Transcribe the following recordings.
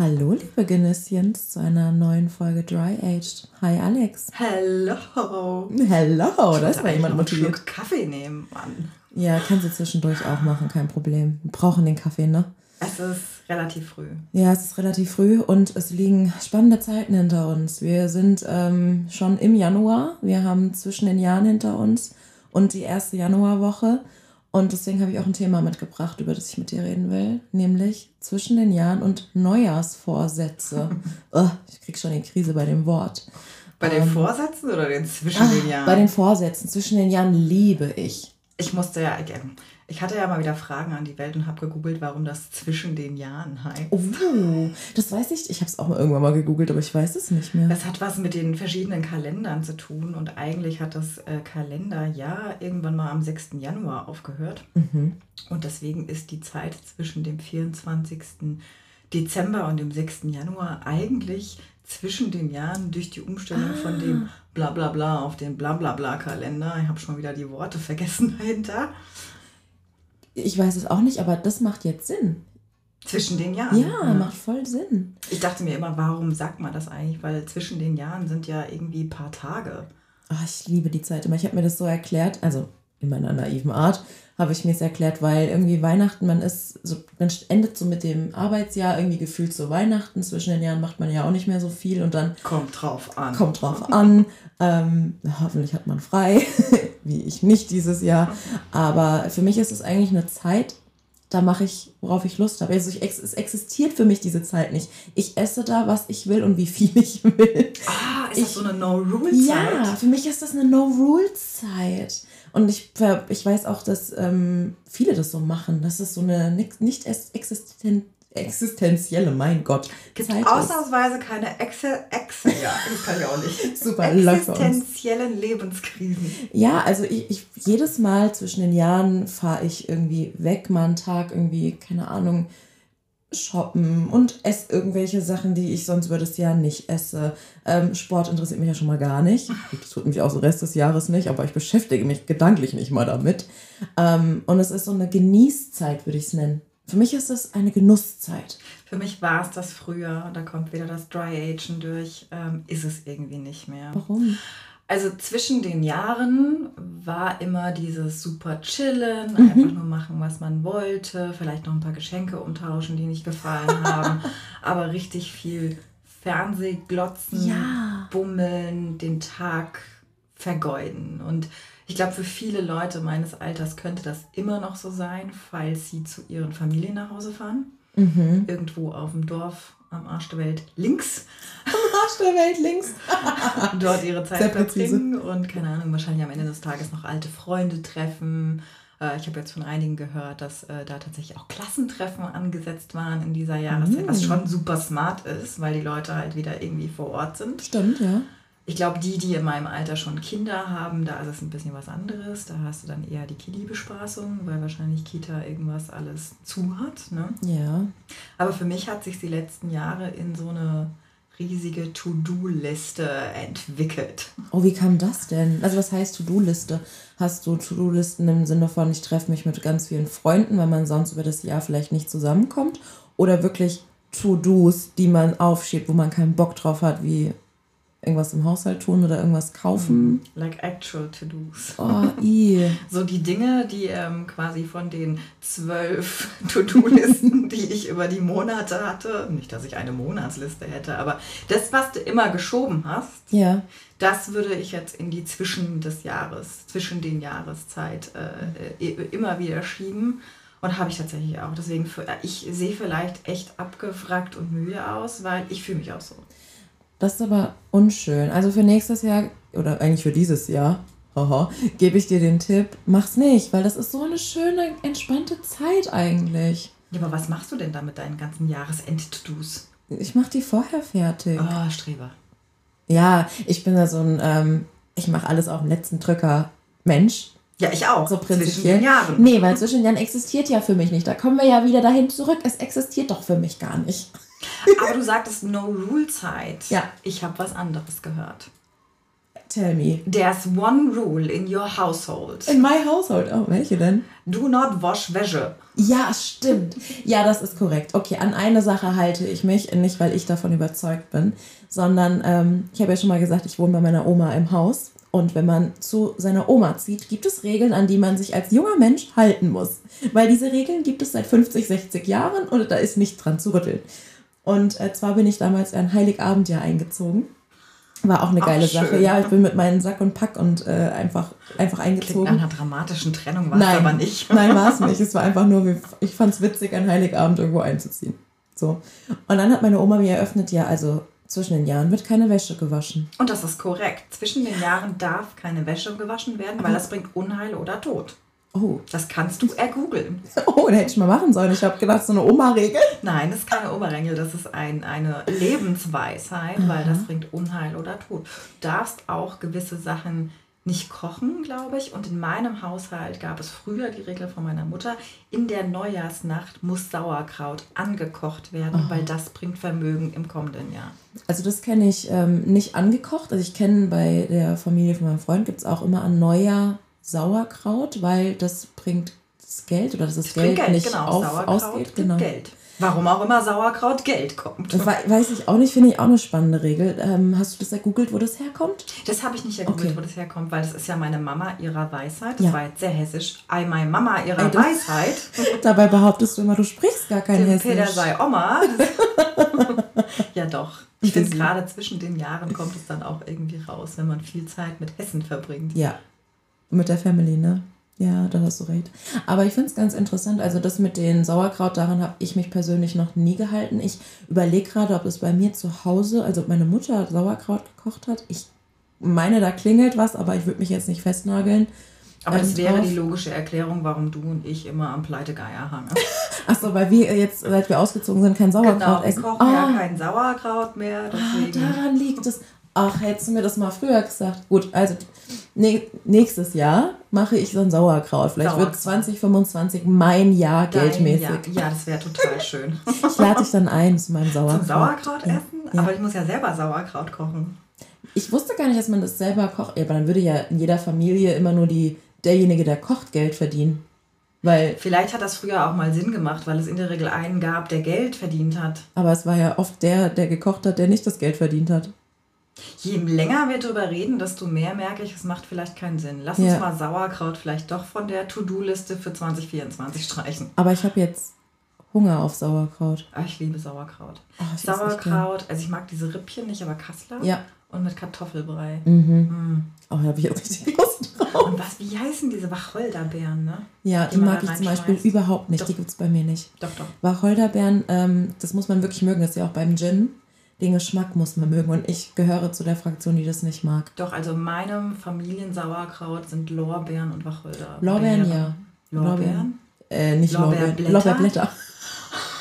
Hallo, liebe Genüsschens, zu einer neuen Folge Dry Aged. Hi, Alex. Hello. Hello, da ist mal jemand motiviert. Schluck Kaffee nehmen, Mann. Ja, kannst du zwischendurch auch machen, kein Problem. Wir brauchen den Kaffee, ne? Es ist relativ früh. Ja, es ist relativ früh und es liegen spannende Zeiten hinter uns. Wir sind ähm, schon im Januar. Wir haben zwischen den Jahren hinter uns und die erste Januarwoche. Und deswegen habe ich auch ein Thema mitgebracht, über das ich mit dir reden will, nämlich zwischen den Jahren und Neujahrsvorsätze. oh, ich krieg schon die Krise bei dem Wort. Bei den Ähm, Vorsätzen oder den zwischen Ah, den Jahren? Bei den Vorsätzen zwischen den Jahren liebe ich. ich musste ja, ich, hatte ja mal wieder Fragen an die Welt und habe gegoogelt, warum das zwischen den Jahren heißt. Oh, das weiß ich. Ich habe es auch mal irgendwann mal gegoogelt, aber ich weiß es nicht mehr. Es hat was mit den verschiedenen Kalendern zu tun und eigentlich hat das äh, Kalenderjahr irgendwann mal am 6. Januar aufgehört. Mhm. Und deswegen ist die Zeit zwischen dem 24. Dezember und dem 6. Januar eigentlich zwischen den Jahren durch die Umstellung von dem Blablabla auf den Blablabla-Kalender. Ich habe schon wieder die Worte vergessen dahinter. Ich weiß es auch nicht, aber das macht jetzt Sinn. Zwischen den Jahren. Ja, macht voll Sinn. Ich dachte mir immer, warum sagt man das eigentlich? Weil zwischen den Jahren sind ja irgendwie ein paar Tage. Ah, ich liebe die Zeit immer. Ich habe mir das so erklärt, also in meiner naiven Art, habe ich mir es erklärt, weil irgendwie Weihnachten, man ist so, man endet so mit dem Arbeitsjahr irgendwie gefühlt so Weihnachten. Zwischen den Jahren macht man ja auch nicht mehr so viel und dann Kommt drauf an. kommt drauf an. Ähm, hoffentlich hat man frei, wie ich nicht dieses Jahr. Aber für mich ist es eigentlich eine Zeit, da mache ich, worauf ich Lust habe. Also ich, es existiert für mich diese Zeit nicht. Ich esse da, was ich will und wie viel ich will. Ah, ist Ich- das so eine No-Rule-Zeit? Ja, für mich ist das eine No-Rules-Zeit. Und ich, ich weiß auch, dass ähm, viele das so machen. Dass es so eine nicht es- existen existenzielle, mein Gott, Gibt Zeit ausnahmsweise keine Excel, Excel, ja, das kann ich auch nicht. Super. Existenziellen Lebenskrisen. Ja, also ich, ich jedes Mal zwischen den Jahren fahre ich irgendwie weg, mal einen Tag irgendwie, keine Ahnung, shoppen und esse irgendwelche Sachen, die ich sonst über das Jahr nicht esse. Ähm, Sport interessiert mich ja schon mal gar nicht. Das tut mich auch so Rest des Jahres nicht, aber ich beschäftige mich gedanklich nicht mal damit. Ähm, und es ist so eine Genießzeit, würde ich es nennen. Für mich ist es eine Genusszeit. Für mich war es das früher, da kommt wieder das Dry Agen durch, ähm, ist es irgendwie nicht mehr. Warum? Also zwischen den Jahren war immer dieses super chillen, Mhm. einfach nur machen, was man wollte, vielleicht noch ein paar Geschenke umtauschen, die nicht gefallen haben, aber richtig viel Fernsehglotzen, Ja. bummeln, den Tag vergeuden. Und ich glaube, für viele Leute meines Alters könnte das immer noch so sein, falls sie zu ihren Familien nach Hause fahren. Mhm. Irgendwo auf dem Dorf am Arsch der Welt links Arsch der Welt links. dort ihre Zeit verbringen und keine Ahnung, wahrscheinlich am Ende des Tages noch alte Freunde treffen. Äh, Ich habe jetzt von einigen gehört, dass äh, da tatsächlich auch Klassentreffen angesetzt waren in dieser Jahreszeit, was Mm. schon super smart ist, weil die Leute halt wieder irgendwie vor Ort sind. Stimmt, ja. Ich glaube, die, die in meinem Alter schon Kinder haben, da ist es ein bisschen was anderes. Da hast du dann eher die Kiddie-Bespaßung, weil wahrscheinlich Kita irgendwas alles zu hat. Ne? Ja. Aber für mich hat sich die letzten Jahre in so eine riesige To-Do-Liste entwickelt. Oh, wie kam das denn? Also was heißt To-Do-Liste? Hast du To-Do-Listen im Sinne von, ich treffe mich mit ganz vielen Freunden, weil man sonst über das Jahr vielleicht nicht zusammenkommt? Oder wirklich To-Dos, die man aufschiebt, wo man keinen Bock drauf hat, wie irgendwas im Haushalt tun oder irgendwas kaufen? Like actual To-Dos. Oh, i. So die Dinge, die ähm, quasi von den zwölf To-Do-Listen, die ich über die Monate hatte, nicht, dass ich eine Monatsliste hätte, aber das, was du immer geschoben hast, Ja. das würde ich jetzt in die Zwischen des Jahres, zwischen den Jahreszeit äh, äh, immer wieder schieben. Und habe ich tatsächlich auch. Deswegen, für, ich sehe vielleicht echt abgefragt und müde aus, weil ich fühle mich auch so. Das ist aber unschön. Also für nächstes Jahr, oder eigentlich für dieses Jahr, haha, gebe ich dir den Tipp, mach's nicht, weil das ist so eine schöne, entspannte Zeit eigentlich. Ja, aber was machst du denn da mit deinen ganzen Jahresend-To-Dos? Ich mach die vorher fertig. Oh, Streber. Ja, ich bin da so ein, ähm, ich mache alles auf den letzten Drücker Mensch. Ja, ich auch. So Zwischen prinzipiell. den Jahren. Nee, weil zwischen den Jahren existiert ja für mich nicht. Da kommen wir ja wieder dahin zurück. Es existiert doch für mich gar nicht. Aber du sagtest No-Rule-Zeit. Ja. Ich habe was anderes gehört. Tell me. There's one rule in your household. In my household. Oh, welche denn? Do not wash Wäsche. Ja, stimmt. Ja, das ist korrekt. Okay, an eine Sache halte ich mich, nicht weil ich davon überzeugt bin, sondern ähm, ich habe ja schon mal gesagt, ich wohne bei meiner Oma im Haus. Und wenn man zu seiner Oma zieht, gibt es Regeln, an die man sich als junger Mensch halten muss. Weil diese Regeln gibt es seit 50, 60 Jahren und da ist nicht dran zu rütteln. Und äh, zwar bin ich damals ein Heiligabendjahr eingezogen. War auch eine Ach, geile schön. Sache. Ja, ich bin mit meinem Sack und Pack und äh, einfach, einfach Klingt eingezogen. nach einer dramatischen Trennung, war es aber nicht. nein, war es nicht. Es war einfach nur, wie- ich fand es witzig, an Heiligabend irgendwo einzuziehen. So. Und dann hat meine Oma mir eröffnet, ja, also zwischen den Jahren wird keine Wäsche gewaschen. Und das ist korrekt. Zwischen den Jahren darf keine Wäsche gewaschen werden, weil das bringt Unheil oder Tod. Oh, Das kannst du ergoogeln. oh, da hätte ich mal machen sollen. Ich habe gedacht, so eine Oma-Regel. Nein, das ist keine Oberregel, das ist ein, eine Lebensweisheit, weil das bringt Unheil oder Tod. Du darfst auch gewisse Sachen nicht kochen, glaube ich. Und in meinem Haushalt gab es früher die Regel von meiner Mutter, in der Neujahrsnacht muss Sauerkraut angekocht werden, weil das bringt Vermögen im kommenden Jahr. Also das kenne ich ähm, nicht angekocht. Also ich kenne bei der Familie von meinem Freund gibt es auch immer an Neujahr Sauerkraut, weil das bringt das Geld oder dass das, Das Geld, bringt Geld, nicht genau. auf, Sauerkraut ausgeht. Genau. Geld. Warum auch immer Sauerkraut Geld kommt. Weiß ich auch nicht, finde ich auch eine spannende Regel. Ähm, hast du das ergoogelt, wo das herkommt? Das habe ich nicht ergoogelt, Okay. wo das herkommt, weil das ist ja meine Mama ihrer Weisheit. Das Ja. war jetzt sehr hessisch. Ei, meine Mama ihrer Ey, Weisheit. Dabei behauptest du immer, du sprichst gar kein Dem Hessisch. Peter sei Oma. ja, doch. Ich finde, gerade zwischen den Jahren kommt es dann auch irgendwie raus, wenn man viel Zeit mit Hessen verbringt. Ja, mit der Family, ne? Ja, da hast du recht. Aber ich finde es ganz interessant. Also das mit den Sauerkraut, daran habe ich mich persönlich noch nie gehalten. Ich überlege gerade, ob es bei mir zu Hause, also ob meine Mutter Sauerkraut gekocht hat. Ich meine, da klingelt was, aber ich würde mich jetzt nicht festnageln. Aber Ähm, das wäre drauf. die logische Erklärung, warum du und ich immer am Pleitegeier hangen. Achso, weil wir jetzt, seit wir ausgezogen sind, kein Sauerkraut Genau, wir essen. kochen Ah, ja kein Sauerkraut mehr. ah, Deswegen. daran liegt es. Ach, hättest du mir das mal früher gesagt. Gut, also nächstes Jahr mache ich so ein Sauerkraut. Vielleicht wird Sauerkraut. 2025 mein Jahr Dein- geldmäßig. Ja, ja, das wäre total schön. Ich lade dich dann ein zu meinem Sauerkraut. Zum Sauerkraut Ja, essen? ja. Aber ich muss ja selber Sauerkraut kochen. Ich wusste gar nicht, dass man das selber kocht. Ja, aber dann würde ja in jeder Familie immer nur die, derjenige, der kocht, Geld verdienen. Weil, Vielleicht hat das früher auch mal Sinn gemacht, weil es in der Regel einen gab, der Geld verdient hat. aber es war ja oft der, der gekocht hat, der nicht das Geld verdient hat. Je länger wir darüber reden, desto mehr merke ich, es macht vielleicht keinen Sinn. Lass Ja. uns mal Sauerkraut vielleicht doch von der To-Do-Liste für 2024 streichen. Aber ich habe jetzt Hunger auf Sauerkraut. Ah, ich liebe Sauerkraut. Echt gern. Sauerkraut, also ich mag diese Rippchen nicht, aber Kassler. Ja. Und mit Kartoffelbrei. Mhm. Mm. Oh, da habe ich jetzt richtig Lust drauf. Und was, wie heißen diese Wacholderbeeren, ne? Ja, die, die mag ich zum Beispiel überhaupt nicht. Doch. Die gibt es bei mir nicht. Doch, doch. Wacholderbeeren, ähm, das muss man wirklich mögen. Das ist ja auch beim Gin. Den Geschmack muss man mögen. Und ich gehöre zu der Fraktion, die das nicht mag. Doch, also in meinem Familiensauerkraut sind Lorbeeren und Wacholder. Lorbeeren, ja. Lorbeeren? Äh, nicht Lorbeeren. Lorbeerblätter? Lorbeerblätter.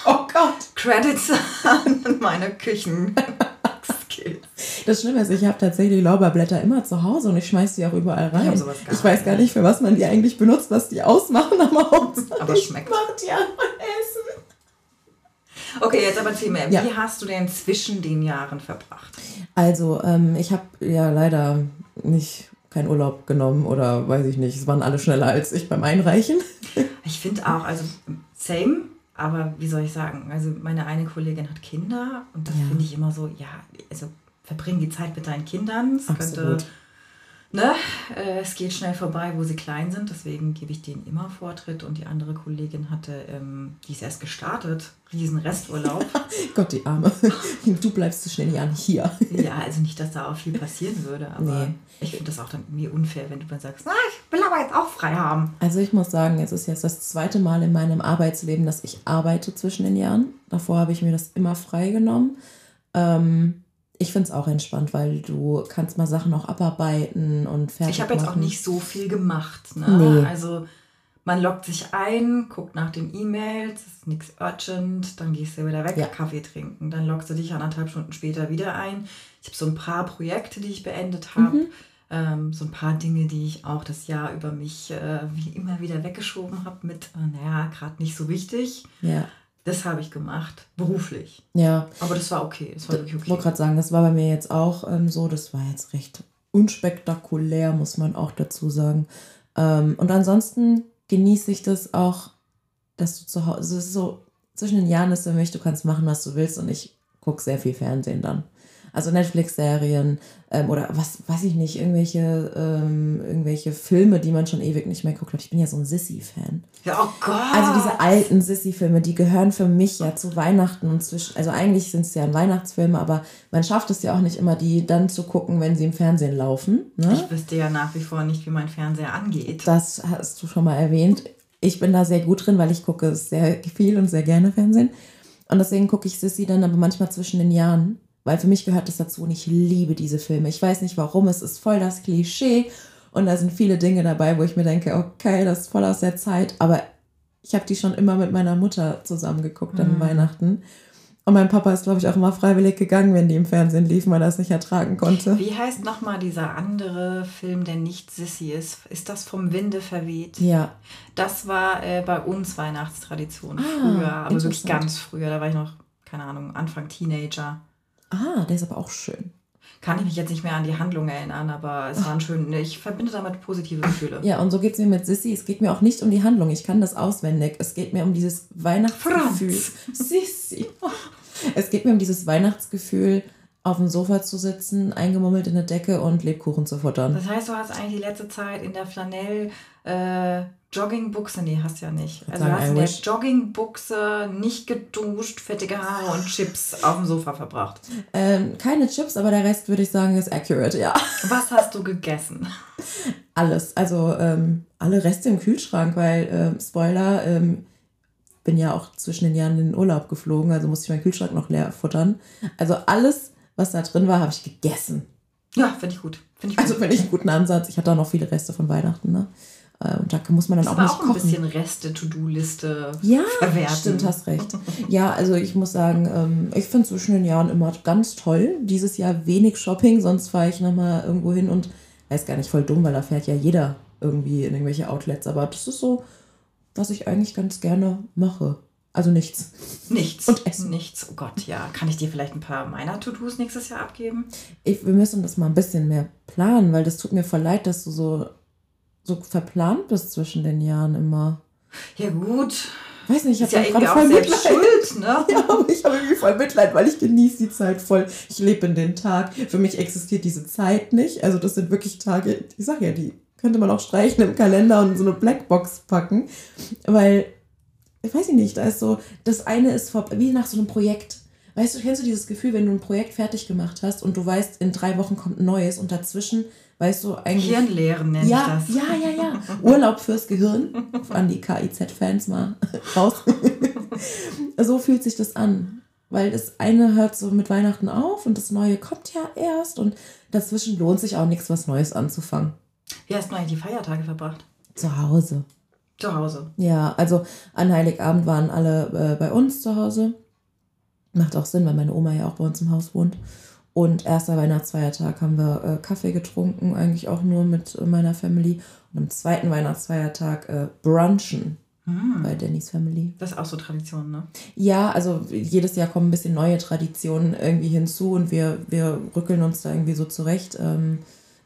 Oh Gott. Credits an meine Küchen-Skills. Das Schlimme ist, ich habe tatsächlich Lorbeerblätter immer zu Hause und ich schmeiß die auch überall rein. gar ich weiß gar nicht, für was man die eigentlich benutzt, was die ausmachen, aber Hauptsache Aber ich schmeckt. mach die mein Essen. Okay, jetzt aber erzähl mir, Ja. wie hast du denn zwischen den Jahren verbracht? Also, ähm, ich habe ja leider nicht keinen Urlaub genommen oder weiß ich nicht. Es waren alle schneller als ich beim Einreichen. Ich finde auch, also same, aber wie soll ich sagen, also meine eine Kollegin hat Kinder und das Ja. finde ich immer so, ja, also verbring die Zeit mit deinen Kindern. Es könnte, Absolut. Ne, äh, es geht schnell vorbei, wo sie klein sind, deswegen gebe ich denen immer Vortritt und die andere Kollegin hatte, ähm, die ist erst gestartet, riesen Resturlaub. Gott, die Arme. Du bleibst zu schnell an hier. ja, also nicht, dass da auch viel passieren würde, aber Nee. ich finde das auch dann irgendwie unfair, wenn du dann sagst, na, ich will aber jetzt auch frei haben. Also ich muss sagen, es ist jetzt das zweite Mal in meinem Arbeitsleben, dass ich arbeite zwischen den Jahren. Davor habe ich mir das immer freigenommen. Ähm, ich finde es auch entspannt, weil du kannst mal Sachen auch abarbeiten und fertig Ich habe jetzt auch nicht so viel gemacht. Ne? Nee. Also man loggt sich ein, guckt nach den E-Mails, ist nichts urgent, dann gehst du wieder weg, Ja. Kaffee trinken. Dann loggst du dich anderthalb Stunden später wieder ein. Ich habe so ein paar Projekte, die ich beendet habe. Mhm. Ähm, so ein paar Dinge, die ich auch das Jahr über mich äh, wie immer wieder weggeschoben habe mit, äh, naja, gerade nicht so wichtig. Ja, Das habe ich gemacht, beruflich. ja. Aber das war okay. Das war wirklich Ich okay. wollte gerade sagen, das war bei mir jetzt auch ähm, so. Das war jetzt recht unspektakulär, muss man auch dazu sagen. Ähm, und ansonsten genieße ich das auch, dass du zu Hause, es ist so, zwischen den Jahren ist für mich, du kannst machen, was du willst und ich gucke sehr viel Fernsehen dann. Also Netflix-Serien ähm, oder was weiß ich nicht, irgendwelche, ähm, irgendwelche Filme, die man schon ewig nicht mehr guckt. Ich bin ja so ein Sissy-Fan. Ja, oh Gott. Also diese alten Sissy-Filme, die gehören für mich ja zu Weihnachten und zwischen, also eigentlich sind es ja Weihnachtsfilme, aber man schafft es ja auch nicht immer, die dann zu gucken, wenn sie im Fernsehen laufen. Ne? Ich wüsste ja nach wie vor nicht, wie mein Fernseher angeht. Das hast du schon mal erwähnt. Ich bin da sehr gut drin, weil ich gucke sehr viel und sehr gerne Fernsehen. Und deswegen gucke ich Sissy dann aber manchmal zwischen den Jahren. Weil für mich gehört das dazu und ich liebe diese Filme. Ich weiß nicht warum, es ist voll das Klischee und da sind viele Dinge dabei, wo ich mir denke, okay, das ist voll aus der Zeit, aber ich habe die schon immer mit meiner Mutter zusammengeguckt mhm. an Weihnachten. Und mein Papa ist, glaube ich, auch immer freiwillig gegangen, wenn die im Fernsehen liefen, weil er es nicht ertragen konnte. Wie heißt nochmal dieser andere Film, der nicht Sissy ist? Ist das vom Winde verweht? Ja. Das war äh, bei uns Weihnachtstradition ah, früher, aber wirklich ganz früher. Da war ich noch, keine Ahnung, Anfang Teenager. Ah, der ist aber auch schön. Kann ich mich jetzt nicht mehr an die Handlung erinnern, aber es waren schön. Ich verbinde damit positive Gefühle. Ja, und so geht es mir mit Sissy. Es geht mir auch nicht um die Handlung. Ich kann das auswendig. Es geht mir um dieses Weihnachtsgefühl. Sissy. Es geht mir um dieses Weihnachtsgefühl, auf dem Sofa zu sitzen, eingemummelt in der Decke und Lebkuchen zu futtern. Das heißt, du hast eigentlich die letzte Zeit in der Flanell äh, Joggingbuchse, nee, hast ja nicht. Also du hast in der Joggingbuchse nicht geduscht, fettige Haare und Chips auf dem Sofa verbracht. Ähm, keine Chips, aber der Rest würde ich sagen ist accurate, ja. Was hast du gegessen? Alles, also ähm, alle Reste im Kühlschrank, weil, ähm, Spoiler, ähm, bin ja auch zwischen den Jahren in den Urlaub geflogen, also musste ich meinen Kühlschrank noch leer futtern. Also alles, was da drin war, habe ich gegessen. Ja, finde ich gut. Find ich also gut. Also finde ich einen guten Ansatz. Ich hatte auch noch viele Reste von Weihnachten, ne? Äh, und da muss man dann das auch nicht auch ein kochen. bisschen Reste-To-Do-Liste ja, verwerten. stimmt, hast recht. Ja, also ich muss sagen, ähm, ich finde zwischen den Jahren immer ganz toll. Dieses Jahr wenig Shopping, sonst fahre ich nochmal irgendwo hin und weiß gar nicht, voll dumm, weil da fährt ja jeder irgendwie in irgendwelche Outlets. Aber das ist so, was ich eigentlich ganz gerne mache. Also nichts. Nichts. Und Essen. Nichts. Oh Gott, ja. Kann ich dir vielleicht ein paar meiner To-Dos nächstes Jahr abgeben? Ich, wir müssen das mal ein bisschen mehr planen, weil das tut mir voll leid, dass du so so verplant bist zwischen den Jahren immer. Ja, gut. Weiß nicht, ich habe ja gerade voll Mitleid. Schuld, ne? Ja, aber ich habe irgendwie voll Mitleid, weil ich genieße die Zeit voll. Ich lebe in den Tag. Für mich existiert diese Zeit nicht. Also das sind wirklich Tage, ich sage ja, die könnte man auch streichen im Kalender und so eine Blackbox packen. Weil, ich weiß nicht, da ist so, das eine ist vor, wie nach so einem Projekt. Weißt du, kennst du dieses Gefühl, wenn du ein Projekt fertig gemacht hast und du weißt, in drei Wochen kommt ein neues und dazwischen weißt du, eigentlich. Hirnlehren nennt ja, ich das. Ja, ja, ja. Urlaub fürs Gehirn. An die KIZ-Fans mal raus. so fühlt sich das an. Weil das eine hört so mit Weihnachten auf und das neue kommt ja erst und dazwischen lohnt sich auch nichts, was Neues anzufangen. Wie hast du eigentlich die Feiertage verbracht? Zu Hause. Zu Hause. Ja, also an Heiligabend waren alle äh, bei uns zu Hause. Macht auch Sinn, weil meine Oma ja auch bei uns im Haus wohnt. Und erster Weihnachtsfeiertag haben wir äh, Kaffee getrunken, eigentlich auch nur mit äh, meiner Family. Und am zweiten Weihnachtsfeiertag äh, brunchen hm. bei Dannys Family. Das ist auch so Tradition, ne? Ja, also jedes Jahr kommen ein bisschen neue Traditionen irgendwie hinzu und wir, wir rückeln uns da irgendwie so zurecht. Ähm,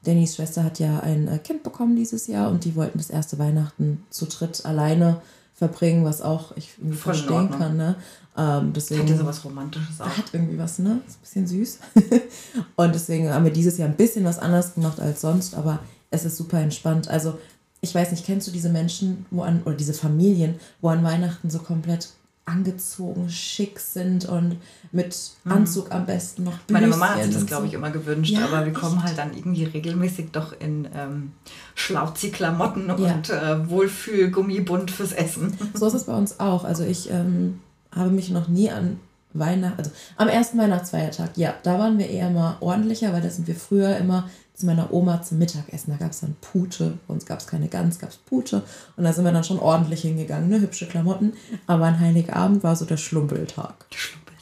Dannys Schwester hat ja ein äh, Kind bekommen dieses Jahr und die wollten das erste Weihnachten zu dritt alleine verbringen, was auch ich verstehen kann. Ne? Ähm, deswegen, hat ja sowas Romantisches auch. Hat irgendwie was, ne? Ist ein bisschen süß. und deswegen haben wir dieses Jahr ein bisschen was anders gemacht als sonst, aber es ist super entspannt. Also, ich weiß nicht, kennst du diese Menschen, wo an, oder diese Familien, wo an Weihnachten so komplett angezogen, schick sind und mit mhm. Anzug mhm. am besten noch Blüschen Meine Mama hat sich das, glaube ich, immer gewünscht, ja, aber wir kommen halt dann irgendwie regelmäßig doch in ähm, Schlauzi-Klamotten ja. und äh, Wohlfühl-Gummibund fürs Essen. So ist es bei uns auch. Also ich ähm, habe mich noch nie an Weihnachten, also am ersten Weihnachtsfeiertag, ja, da waren wir eher mal ordentlicher, weil da sind wir früher immer zu meiner Oma zum Mittagessen. Da gab es dann Pute, bei uns gab es keine Gans, gab es Pute und da sind wir dann schon ordentlich hingegangen, ne? hübsche Klamotten. Aber an Heiligabend war so der Schlumpeltag.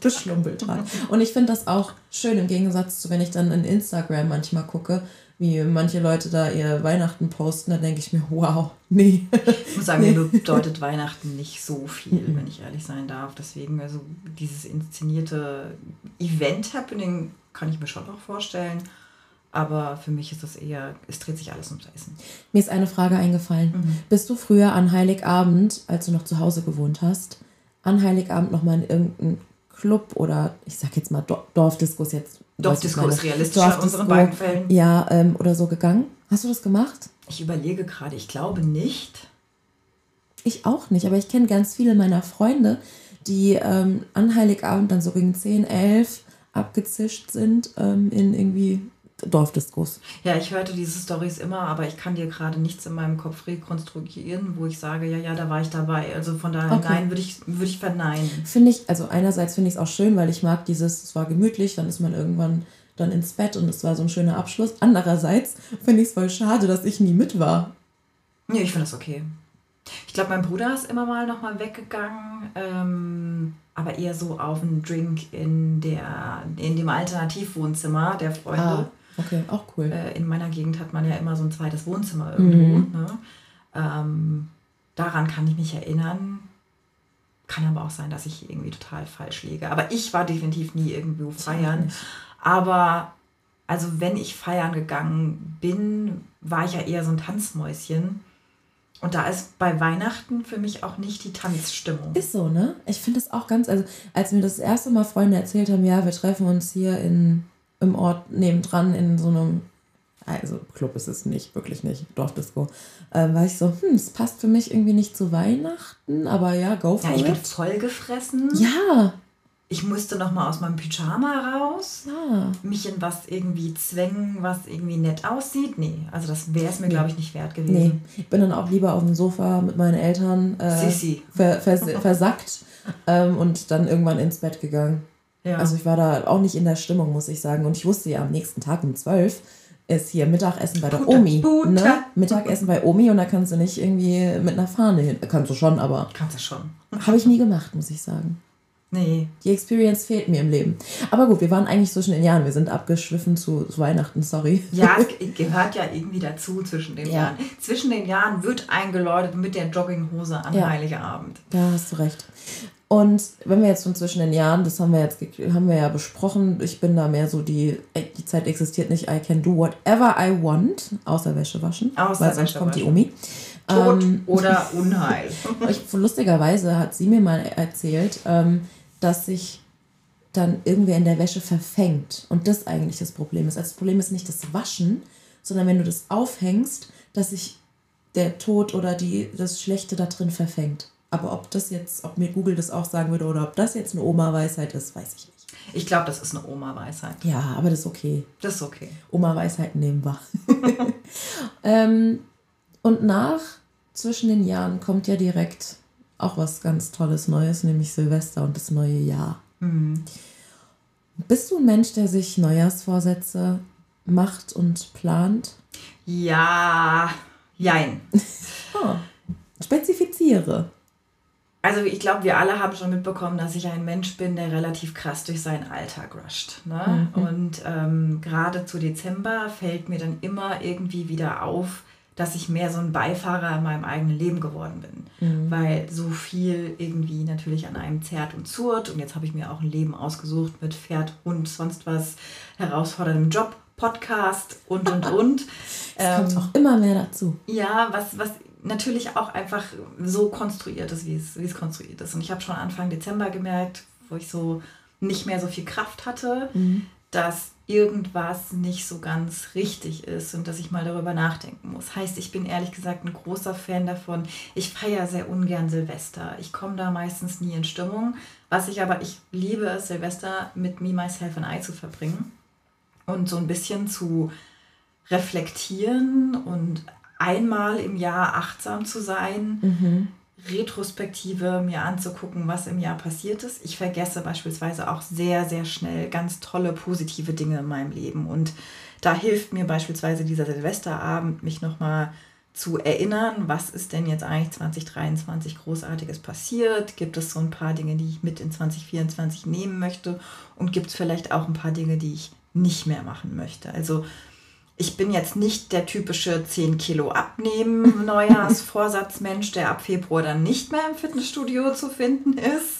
Der Schlumpeltag. Und ich finde das auch schön im Gegensatz zu, wenn ich dann in Instagram manchmal gucke, wie manche Leute da ihr Weihnachten posten, da denke ich mir, wow, nee. Ich muss sagen, mir bedeutet Weihnachten nicht so viel, wenn ich ehrlich sein darf. Deswegen, also dieses inszenierte Event-Happening kann ich mir schon auch vorstellen. Aber für mich ist das eher, es dreht sich alles ums Essen. Mir ist eine Frage eingefallen. Mhm. Bist du früher an Heiligabend, als du noch zu Hause gewohnt hast, an Heiligabend nochmal in irgendeinen Club oder ich sag jetzt mal Dor- Dorfdisco ist jetzt. Weiß ich ist realistischer in unseren beiden Fällen. Ja, ähm, oder so gegangen. Hast du das gemacht? Ich überlege gerade, ich glaube nicht. Ich auch nicht, aber ich kenne ganz viele meiner Freunde, die ähm, an Heiligabend dann so gegen 10, 11 abgezischt sind ähm, in irgendwie Dorfdiskos. Ja, ich hörte diese Stories immer, aber ich kann dir gerade nichts in meinem Kopf rekonstruieren, wo ich sage, ja, ja, da war ich dabei. Also von daher, Okay. nein, würde ich, würde ich verneinen. Finde ich, also einerseits finde ich es auch schön, weil ich mag dieses, es war gemütlich, dann ist man irgendwann dann ins Bett und es war so ein schöner Abschluss. Andererseits finde ich es voll schade, dass ich nie mit war. Nee, ich finde das okay. Ich glaube, mein Bruder ist immer mal nochmal weggegangen, ähm, aber eher so auf einen Drink in, der, in dem Alternativwohnzimmer der Freunde. Ah, okay, auch cool. Äh, in meiner Gegend hat man ja immer so ein zweites Wohnzimmer irgendwo. Mhm. Ne? Ähm, daran kann ich mich erinnern. Kann aber auch sein, dass ich irgendwie total falsch liege. Aber ich war definitiv nie irgendwo feiern. Aber also wenn ich feiern gegangen bin, war ich ja eher so ein Tanzmäuschen. Und da ist bei Weihnachten für mich auch nicht die Tanzstimmung. Ist so, ne? Ich finde das auch ganz, also als mir das erste Mal Freunde erzählt haben, ja, wir treffen uns hier in, im Ort nebendran in so einem, also Club ist es nicht, wirklich nicht, Dorfdisco, äh, war ich so, hm, es passt für mich irgendwie nicht zu Weihnachten, aber ja, go for Ja, ich bin it. vollgefressen. Ja, Ich musste noch mal aus meinem Pyjama raus. ja. Mich in was irgendwie zwängen, was irgendwie nett aussieht. Nee, also das wäre es mir, glaube ich, nicht wert Nee, gewesen. ich bin dann auch lieber auf dem Sofa mit meinen Eltern äh, vers, versackt ähm, und dann irgendwann ins Bett gegangen. Ja. Also ich war da auch nicht in der Stimmung, muss ich sagen. Und ich wusste ja, am nächsten Tag um 12 ist hier Mittagessen bei der Butter, Omi. Butter. Ne? Mittagessen bei Omi und da kannst du nicht irgendwie mit einer Fahne hin. Kannst du schon, aber Kannst du schon. habe ich nie gemacht, muss ich sagen. Nee. Die Experience fehlt mir im Leben. Aber gut, wir waren eigentlich zwischen den Jahren. Wir sind abgeschwiffen zu, zu Weihnachten, sorry. Ja, es ge- gehört ja irgendwie dazu zwischen den Ja. Jahren. Zwischen den Jahren wird eingeläutet mit der Jogginghose an Ja. Heiligabend. Da hast du recht. Und wenn wir jetzt von zwischen den Jahren, das haben wir jetzt haben wir ja besprochen, ich bin da mehr so die, ey, die Zeit existiert nicht, I can do whatever I want, außer Wäsche waschen. Außer weil sonst Wäsche kommt die waschen. Omi. Tod Ähm, oder Unheil. ich, lustigerweise hat sie mir mal erzählt, ähm, dass sich dann irgendwer in der Wäsche verfängt. Und das eigentlich das Problem ist. Also das Problem ist nicht das Waschen, sondern wenn du das aufhängst, dass sich der Tod oder die, das Schlechte da drin verfängt. Aber ob das jetzt, ob mir Google das auch sagen würde oder ob das jetzt eine Oma-Weisheit ist, weiß ich nicht. Ich glaube, das ist eine Oma-Weisheit. Ja, aber das ist okay. Das ist okay. Oma-Weisheiten nehmen wir. ähm, und nach, zwischen den Jahren, kommt ja direkt auch was ganz Tolles Neues, nämlich Silvester und das neue Jahr. Hm. Bist du ein Mensch, der sich Neujahrsvorsätze macht und plant? Ja, jein. Oh, spezifiziere. Also ich glaube, wir alle haben schon mitbekommen, dass ich ein Mensch bin, der relativ krass durch seinen Alltag rusht. Ne? Und ähm, gerade zu Dezember fällt mir dann immer irgendwie wieder auf, dass ich mehr so ein Beifahrer in meinem eigenen Leben geworden bin. Weil so viel irgendwie natürlich an einem zerrt und zurrt. Und jetzt habe ich mir auch ein Leben ausgesucht mit Pferd, Hund, sonst was, herausforderndem Job, Podcast und, und, und. Es kommt auch immer mehr dazu. Ja, was, was natürlich auch einfach so konstruiert ist, wie es, wie es konstruiert ist. Und ich habe schon Anfang Dezember gemerkt, wo ich so nicht mehr so viel Kraft hatte, dass irgendwas nicht so ganz richtig ist und dass ich mal darüber nachdenken muss. Heißt, ich bin ehrlich gesagt ein großer Fan davon. Ich feiere sehr ungern Silvester. Ich komme da meistens nie in Stimmung. Was ich aber, ich liebe es, Silvester mit Me, Myself and I zu verbringen und so ein bisschen zu reflektieren und einmal im Jahr achtsam zu sein, Retrospektive mir anzugucken, was im Jahr passiert ist. Ich vergesse beispielsweise auch sehr, sehr schnell ganz tolle positive Dinge in meinem Leben. Und da hilft mir beispielsweise dieser Silvesterabend, mich nochmal zu erinnern, was ist denn jetzt eigentlich 2023 Großartiges passiert? Gibt es so ein paar Dinge, die ich mit in 2024 nehmen möchte? Und gibt es vielleicht auch ein paar Dinge, die ich nicht mehr machen möchte? Also ich bin jetzt nicht der typische 10 Kilo abnehmen Neujahrsvorsatzmensch, der ab Februar dann nicht mehr im Fitnessstudio zu finden ist.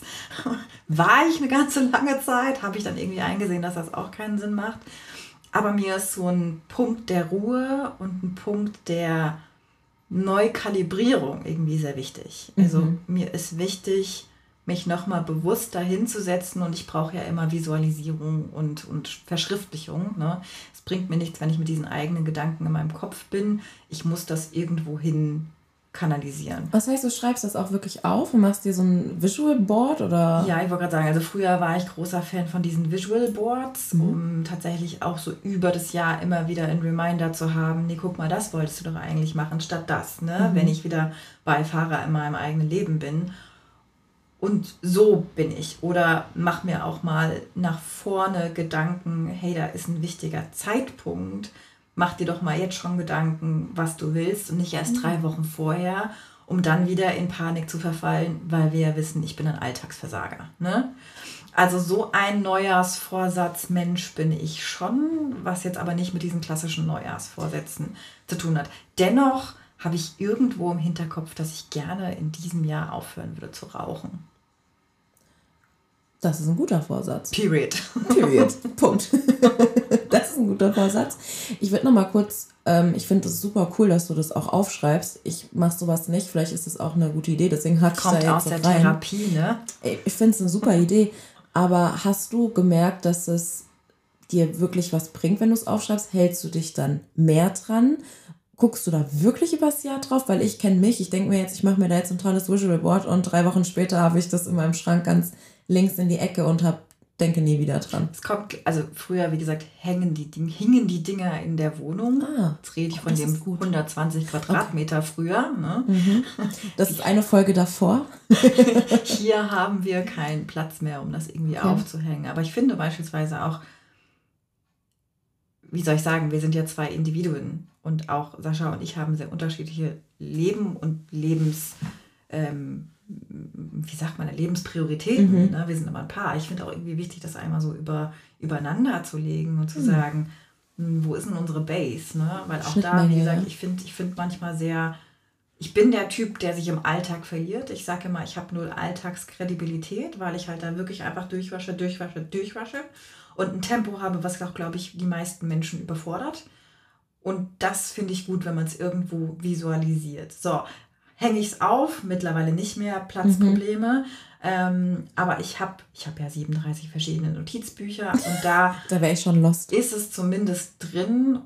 War ich eine ganze lange Zeit, habe ich dann irgendwie eingesehen, dass das auch keinen Sinn macht. aber mir ist so ein Punkt der Ruhe und ein Punkt der Neukalibrierung irgendwie sehr wichtig. Also Mhm. mir ist wichtig, mich nochmal bewusst dahinzusetzen und ich brauche ja immer Visualisierung und, und Verschriftlichung. Ne? Es bringt mir nichts, wenn ich mit diesen eigenen Gedanken in meinem Kopf bin. Ich muss das irgendwo hin kanalisieren. Was heißt, du schreibst das auch wirklich auf und machst dir so ein Visual Board oder? Ja, ich wollte gerade sagen, also früher war ich großer Fan von diesen Visual Boards, Mhm. um tatsächlich auch so über das Jahr immer wieder ein Reminder zu haben, nee, guck mal, das wolltest du doch eigentlich machen, statt das, ne? Mhm. Wenn ich wieder Beifahrer in meinem eigenen Leben bin. Und so bin ich. Oder mach mir auch mal nach vorne Gedanken, hey, da ist ein wichtiger Zeitpunkt. Mach dir doch mal jetzt schon Gedanken, was du willst und nicht erst drei Wochen vorher, um dann wieder in Panik zu verfallen, weil wir ja wissen, ich bin ein Alltagsversager. Ne? Also so ein Neujahrsvorsatz Mensch bin ich schon, was jetzt aber nicht mit diesen klassischen Neujahrsvorsätzen zu tun hat. Dennoch habe ich irgendwo im Hinterkopf, dass ich gerne in diesem Jahr aufhören würde zu rauchen. Das ist ein guter Vorsatz. Period. Period. Punkt. das ist ein guter Vorsatz. Ich würde noch mal kurz, ähm, ich finde es super cool, dass du das auch aufschreibst. Ich mache sowas nicht, vielleicht ist das auch eine gute Idee, deswegen hake ich da Kommt aus der rein. Therapie, ne? Ich finde es eine super Idee, aber hast du gemerkt, dass es dir wirklich was bringt, wenn du es aufschreibst? Hältst du dich dann mehr dran? Guckst du da wirklich übers Jahr drauf? Weil ich kenne mich, ich denke mir jetzt, ich mache mir da jetzt ein tolles Visual Board und drei Wochen später habe ich das in meinem Schrank ganz links in die Ecke und hab, denke nie wieder dran. Es kommt, also früher, wie gesagt, hängen die Ding, hingen die Dinger in der Wohnung. Ah, Jetzt rede ich von das dem ist gut. 120 Quadratmeter früher. Ne? das ist eine Folge davor. Hier haben wir keinen Platz mehr, um das irgendwie Ja. aufzuhängen. Aber ich finde beispielsweise auch, wie soll ich sagen, wir sind ja zwei Individuen und auch Sascha und ich haben sehr unterschiedliche Leben und Lebens, ähm, wie sagt man, Lebensprioritäten. Mhm. Ne? Wir sind aber ein Paar. Ich finde auch irgendwie wichtig, das einmal so über, übereinander zu legen und Mhm. zu sagen, hm, wo ist denn unsere Base? Ne? Weil auch da, wie gesagt, ich finde ich find manchmal sehr, ich bin der Typ, der sich im Alltag verliert. Ich sage immer, ich habe null Alltagskredibilität, weil ich halt da wirklich einfach durchwasche, durchwasche, durchwasche und ein Tempo habe, was auch, glaube ich, die meisten Menschen überfordert. Und das finde ich gut, wenn man es irgendwo visualisiert. So, hänge ich es auf, mittlerweile nicht mehr, Platzprobleme. Ähm, aber ich habe ich hab ja 37 verschiedene Notizbücher und da Da wäre ich schon lost. ist es zumindest drin,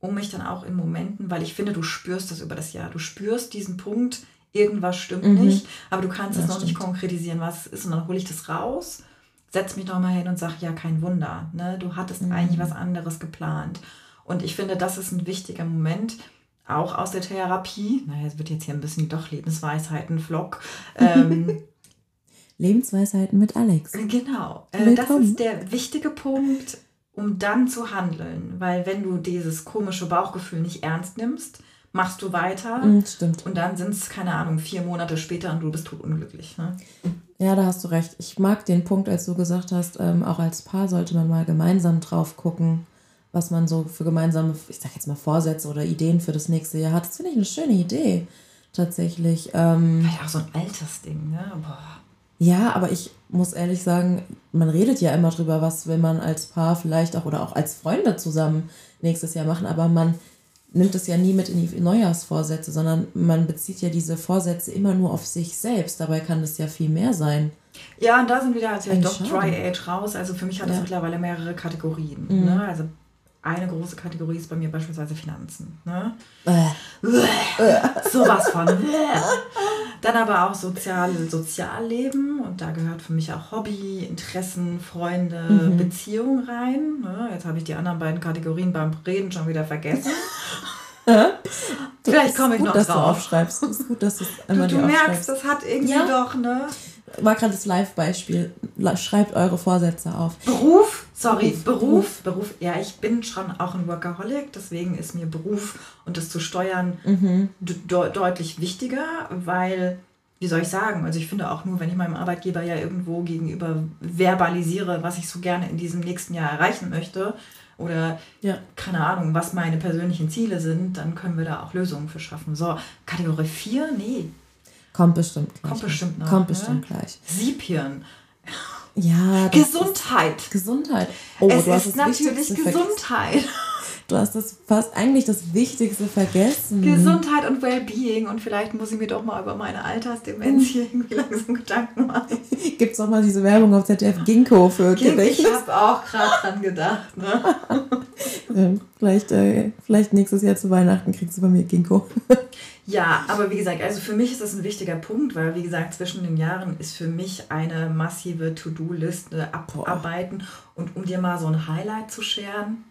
um mich dann auch in Momenten, weil ich finde, du spürst das über das Jahr. Du spürst diesen Punkt, irgendwas stimmt Mhm. nicht, aber du kannst Ja, es noch nicht stimmt. konkretisieren, was es ist. Und dann hole ich das raus, setze mich nochmal hin und sage, ja, kein Wunder. Ne? Du hattest Mhm. eigentlich was anderes geplant. Und ich finde, das ist ein wichtiger Moment, auch aus der Therapie. Naja, es wird jetzt hier ein bisschen doch Lebensweisheiten-Vlog. Ähm, Lebensweisheiten mit Alex. Genau. Äh, das ist der wichtige Punkt, um dann zu handeln. Weil wenn du dieses komische Bauchgefühl nicht ernst nimmst, machst du weiter Mhm, stimmt. und dann sind es, keine Ahnung, vier Monate später und du bist totunglücklich. Ne? Ja, da hast du recht. Ich mag den Punkt, als du gesagt hast, ähm, auch als Paar sollte man mal gemeinsam drauf gucken, was man so für gemeinsame, ich sag jetzt mal Vorsätze oder Ideen für das nächste Jahr hat. Das finde ich eine schöne Idee, tatsächlich. Ähm, Ja, auch so ein Altersding. Ne? Boah. ja, aber ich muss ehrlich sagen, man redet ja immer drüber, was will man als Paar vielleicht auch oder auch als Freunde zusammen nächstes Jahr machen, aber man nimmt es ja nie mit in die Neujahrsvorsätze, sondern man bezieht ja diese Vorsätze immer nur auf sich selbst. Dabei kann es ja viel mehr sein. Ja, und da sind wieder also Eigentlich doch. Dry Age raus. Also für mich hat es Ja. mittlerweile mehrere Kategorien. Mhm. Ne? Also eine große Kategorie ist bei mir beispielsweise Finanzen. Ne? Äh, Sowas von. Dann aber auch soziale Sozialleben und da gehört für mich auch Hobby, Interessen, Freunde, Mhm. Beziehung rein. Ne? Jetzt habe ich die anderen beiden Kategorien beim Reden schon wieder vergessen. Vielleicht komme ich gut, noch dass du drauf. aufschreibst. Es ist gut, dass du es Du, einmal du dir merkst, das hat irgendwie Ja. doch, ne? War gerade das Live-Beispiel. Schreibt eure Vorsätze auf. Beruf, sorry, Beruf, Beruf, Beruf, Ja, ich bin schon auch ein Workaholic, deswegen ist mir Beruf und das zu steuern Mhm. de deutlich wichtiger, weil, wie soll ich sagen, also ich finde auch nur, wenn ich meinem Arbeitgeber ja irgendwo gegenüber verbalisiere, was ich so gerne in diesem nächsten Jahr erreichen möchte oder Ja. keine Ahnung, was meine persönlichen Ziele sind, dann können wir da auch Lösungen für schaffen. So, Kategorie 4, nee, Kommt bestimmt gleich. Kommt bestimmt noch, Kommt ne? bestimmt gleich. Siebhirn. Ja. Gesundheit. Gesundheit. Oh, es du hast ist natürlich Gesundheit. Du hast das fast eigentlich das Wichtigste vergessen. Gesundheit und Wellbeing. Und vielleicht muss ich mir doch mal über meine Altersdemenz hier irgendwie langsam Gedanken machen. Gibt es noch mal diese Werbung auf ZDF Ginkgo für Ich Gedächtnis? habe auch gerade dran gedacht. Ne? Ähm, vielleicht, äh, vielleicht nächstes Jahr zu Weihnachten kriegst du bei mir Ginkgo. Ja, aber wie gesagt, also für mich ist das ein wichtiger Punkt, weil wie gesagt, zwischen den Jahren ist für mich eine massive To-Do-Liste abarbeiten. Und um dir mal so ein Highlight zu scheren,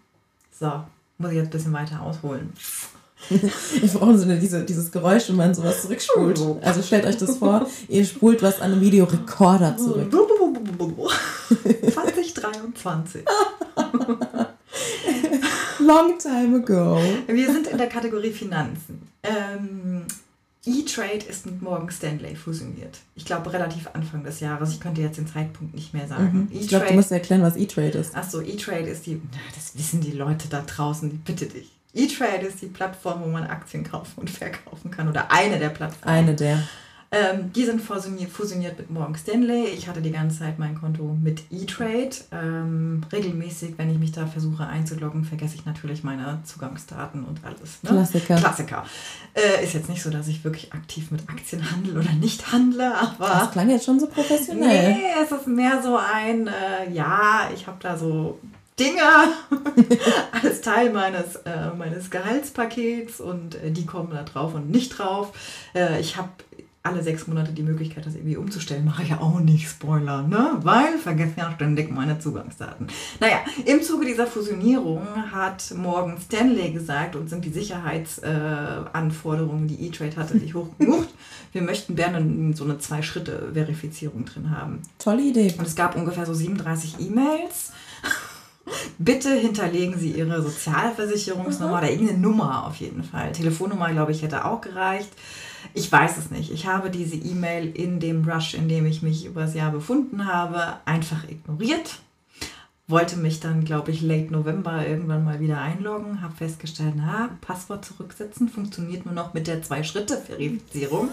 so, muss ich jetzt ein bisschen weiter ausholen. Ich brauche so eine, diese, dieses Geräusch, wenn man sowas zurückspult. Also stellt euch das vor, ihr spult was an einem Videorekorder zurück. 2023. Long time ago. Wir sind in der Kategorie Finanzen. Ähm, E-Trade ist mit Morgan Stanley fusioniert. Ich glaube relativ Anfang des Jahres. Ich könnte jetzt den Zeitpunkt nicht mehr sagen. Ich glaube, du musst erklären, was E-Trade ist. Achso, E-Trade ist die, na, das wissen die Leute da draußen, bitte dich. E-Trade ist die Plattform, wo man Aktien kaufen und verkaufen kann oder eine der Plattformen. Eine der. Ähm, die sind fusioniert, fusioniert mit Morgan Stanley. Ich hatte die ganze Zeit mein Konto mit E-Trade. Ähm, regelmäßig, wenn ich mich da versuche einzuloggen, vergesse ich natürlich meine Zugangsdaten und alles. Ne? Klassiker. Klassiker. Äh, ist jetzt nicht so, dass ich wirklich aktiv mit Aktien handle oder nicht handle, aber. Das klang jetzt schon so professionell. Nee, es ist mehr so ein, äh, ja, ich habe da so Dinge als Teil meines, äh, meines Gehaltspakets und äh, die kommen da drauf und nicht drauf. Äh, ich habe alle sechs Monate die Möglichkeit, das irgendwie umzustellen. Mache ich ja auch nicht, Spoiler, ne? Weil vergesse ja ständig meine Zugangsdaten. Naja, im Zuge dieser Fusionierung hat Morgan Stanley gesagt und sind die Sicherheitsanforderungen, die E-Trade hatte, nicht hoch genug. Wir möchten gerne so eine Zwei-Schritte-Verifizierung drin haben. Tolle Idee. Und es gab ungefähr so 37 E-Mails. Bitte hinterlegen Sie Ihre Sozialversicherungsnummer oder irgendeine Nummer auf jeden Fall. Telefonnummer, glaube ich, hätte auch gereicht. Ich weiß es nicht. Ich habe diese E-Mail in dem Rush, in dem ich mich übers Jahr befunden habe, einfach ignoriert. Wollte mich dann, glaube ich, late November irgendwann mal wieder einloggen. Habe festgestellt, na, Passwort zurücksetzen funktioniert nur noch mit der Zwei-Schritte-Verifizierung.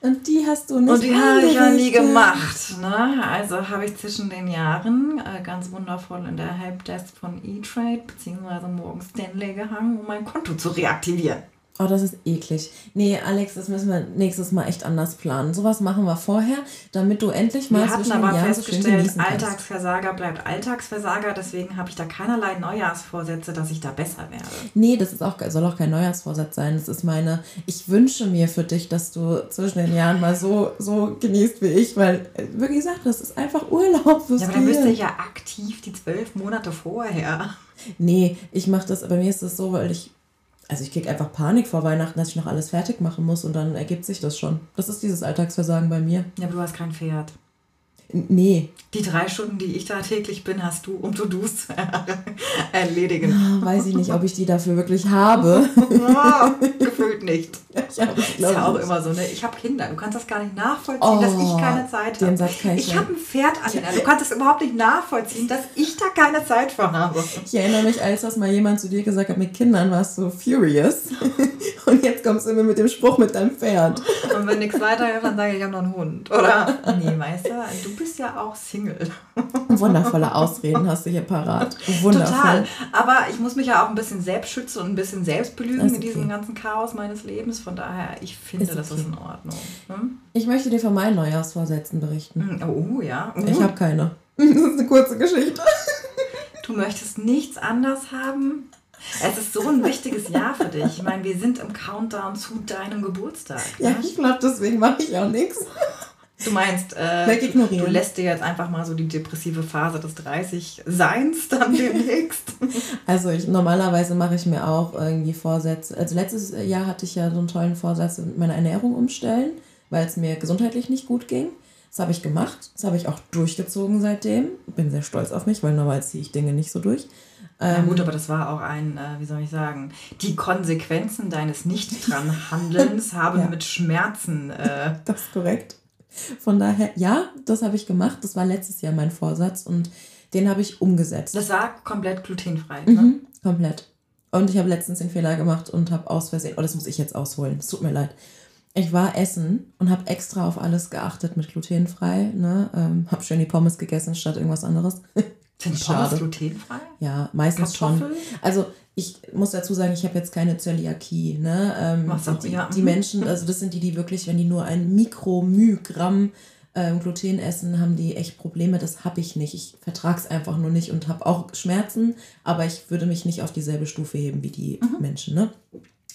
Und die hast du nicht Und die habe ich ja nie gemacht. Ne? Also habe ich zwischen den Jahren äh, ganz wundervoll in der Helpdesk von E-Trade bzw. Morgan Stanley gehangen, um mein Konto zu reaktivieren. Oh, das ist eklig. Nee, Alex, das müssen wir nächstes Mal echt anders planen. Sowas machen wir vorher, damit du endlich mal Wir hatten aber schön festgestellt. Alltagsversager bleibt Alltagsversager, deswegen habe ich da keinerlei Neujahrsvorsätze, dass ich da besser werde. Nee, das ist auch, soll auch kein Neujahrsvorsatz sein. Das ist meine, ich wünsche mir für dich, dass du zwischen den Jahren mal so, so genießt wie ich, weil, wie gesagt, das ist einfach Urlaub fürs Ja, aber dann müsste ich ja aktiv die zwölf Monate vorher. Nee, ich mache das, bei mir ist das so, weil ich, also ich krieg einfach Panik vor Weihnachten, dass ich noch alles fertig machen muss und dann ergibt sich das schon. Das ist dieses Alltagsversagen bei mir. Ja, aber du hast kein Pferd. Nee, Die drei Stunden, die ich da täglich bin, hast du, um To-Dos erledigen. Ah, weiß ich nicht, ob ich die dafür wirklich habe. Ah, Gefühlt nicht. Ich habe, ich ist ja auch nicht. immer so, ne? Ich habe Kinder. Du kannst das gar nicht nachvollziehen, dass ich Oh, keine Zeit den habe. Ich Ich ja- habe ein Pferd, Alina. Du kannst es überhaupt nicht nachvollziehen, dass ich da keine Zeit für habe. Ich erinnere mich, als das mal jemand zu dir gesagt hat, mit Kindern warst du furious. Und jetzt kommst du immer mit dem Spruch mit deinem Pferd. Und wenn nichts weiterhilft, dann sage ich, ich habe noch einen Hund. Oder? Nee, weißt du, du bist ja auch Single. Wundervolle Ausreden hast du hier parat. Wundervoll. Total. Aber ich muss mich ja auch ein bisschen selbst schützen und ein bisschen selbst belügen Das ist in diesem okay. ganzen Chaos meines Lebens. Von daher, ich finde, Ist das okay. ist in Ordnung. Ne? Ich möchte dir von meinen Neujahrsvorsätzen berichten. Oh ja. Oh. Ich habe keine. Das ist eine kurze Geschichte. Du möchtest nichts anders haben? Es ist so ein wichtiges Jahr für dich. Ich meine, wir sind im Countdown zu deinem Geburtstag. Ja, ne? ich glaube, deswegen mache ich auch nichts. Du meinst, äh, du lässt dir jetzt einfach mal so die depressive Phase des 30-Seins dann demnächst. Also ich, normalerweise mache ich mir auch irgendwie Vorsätze. Also letztes Jahr hatte ich ja so einen tollen Vorsatz, meine Ernährung umstellen, weil es mir gesundheitlich nicht gut ging. Das habe ich gemacht. Das habe ich auch durchgezogen seitdem. Bin sehr stolz auf mich, weil normalerweise ziehe ich Dinge nicht so durch. Ja Ähm, gut, aber das war auch ein, äh, wie soll ich sagen, die Konsequenzen deines Nicht-Dran-Handelns haben Ja. mit Schmerzen. Äh, Das ist korrekt. Von daher, ja, das habe ich gemacht. Das war letztes Jahr mein Vorsatz und den habe ich umgesetzt. das war komplett glutenfrei. Ne? Mhm, komplett. Und ich habe letztens den Fehler gemacht und habe aus Versehen, oh, das muss ich jetzt ausholen, es tut mir leid. ich war essen und habe extra auf alles geachtet mit glutenfrei. Ne? Ähm, habe schön die Pommes gegessen statt irgendwas anderes. Sind Pommes glutenfrei? Ja, meistens Kartoffeln? schon. Also ich muss dazu sagen, ich habe jetzt keine Zöliakie. Ne? Ähm, auch, die, ja. die Menschen, also das sind die, die wirklich, wenn die nur ein Mikromygramm ähm, Gluten essen, haben die echt Probleme. Das habe ich nicht. Ich vertrage es einfach nur nicht und habe auch Schmerzen, aber ich würde mich nicht auf dieselbe Stufe heben wie die mhm. Menschen. Ne?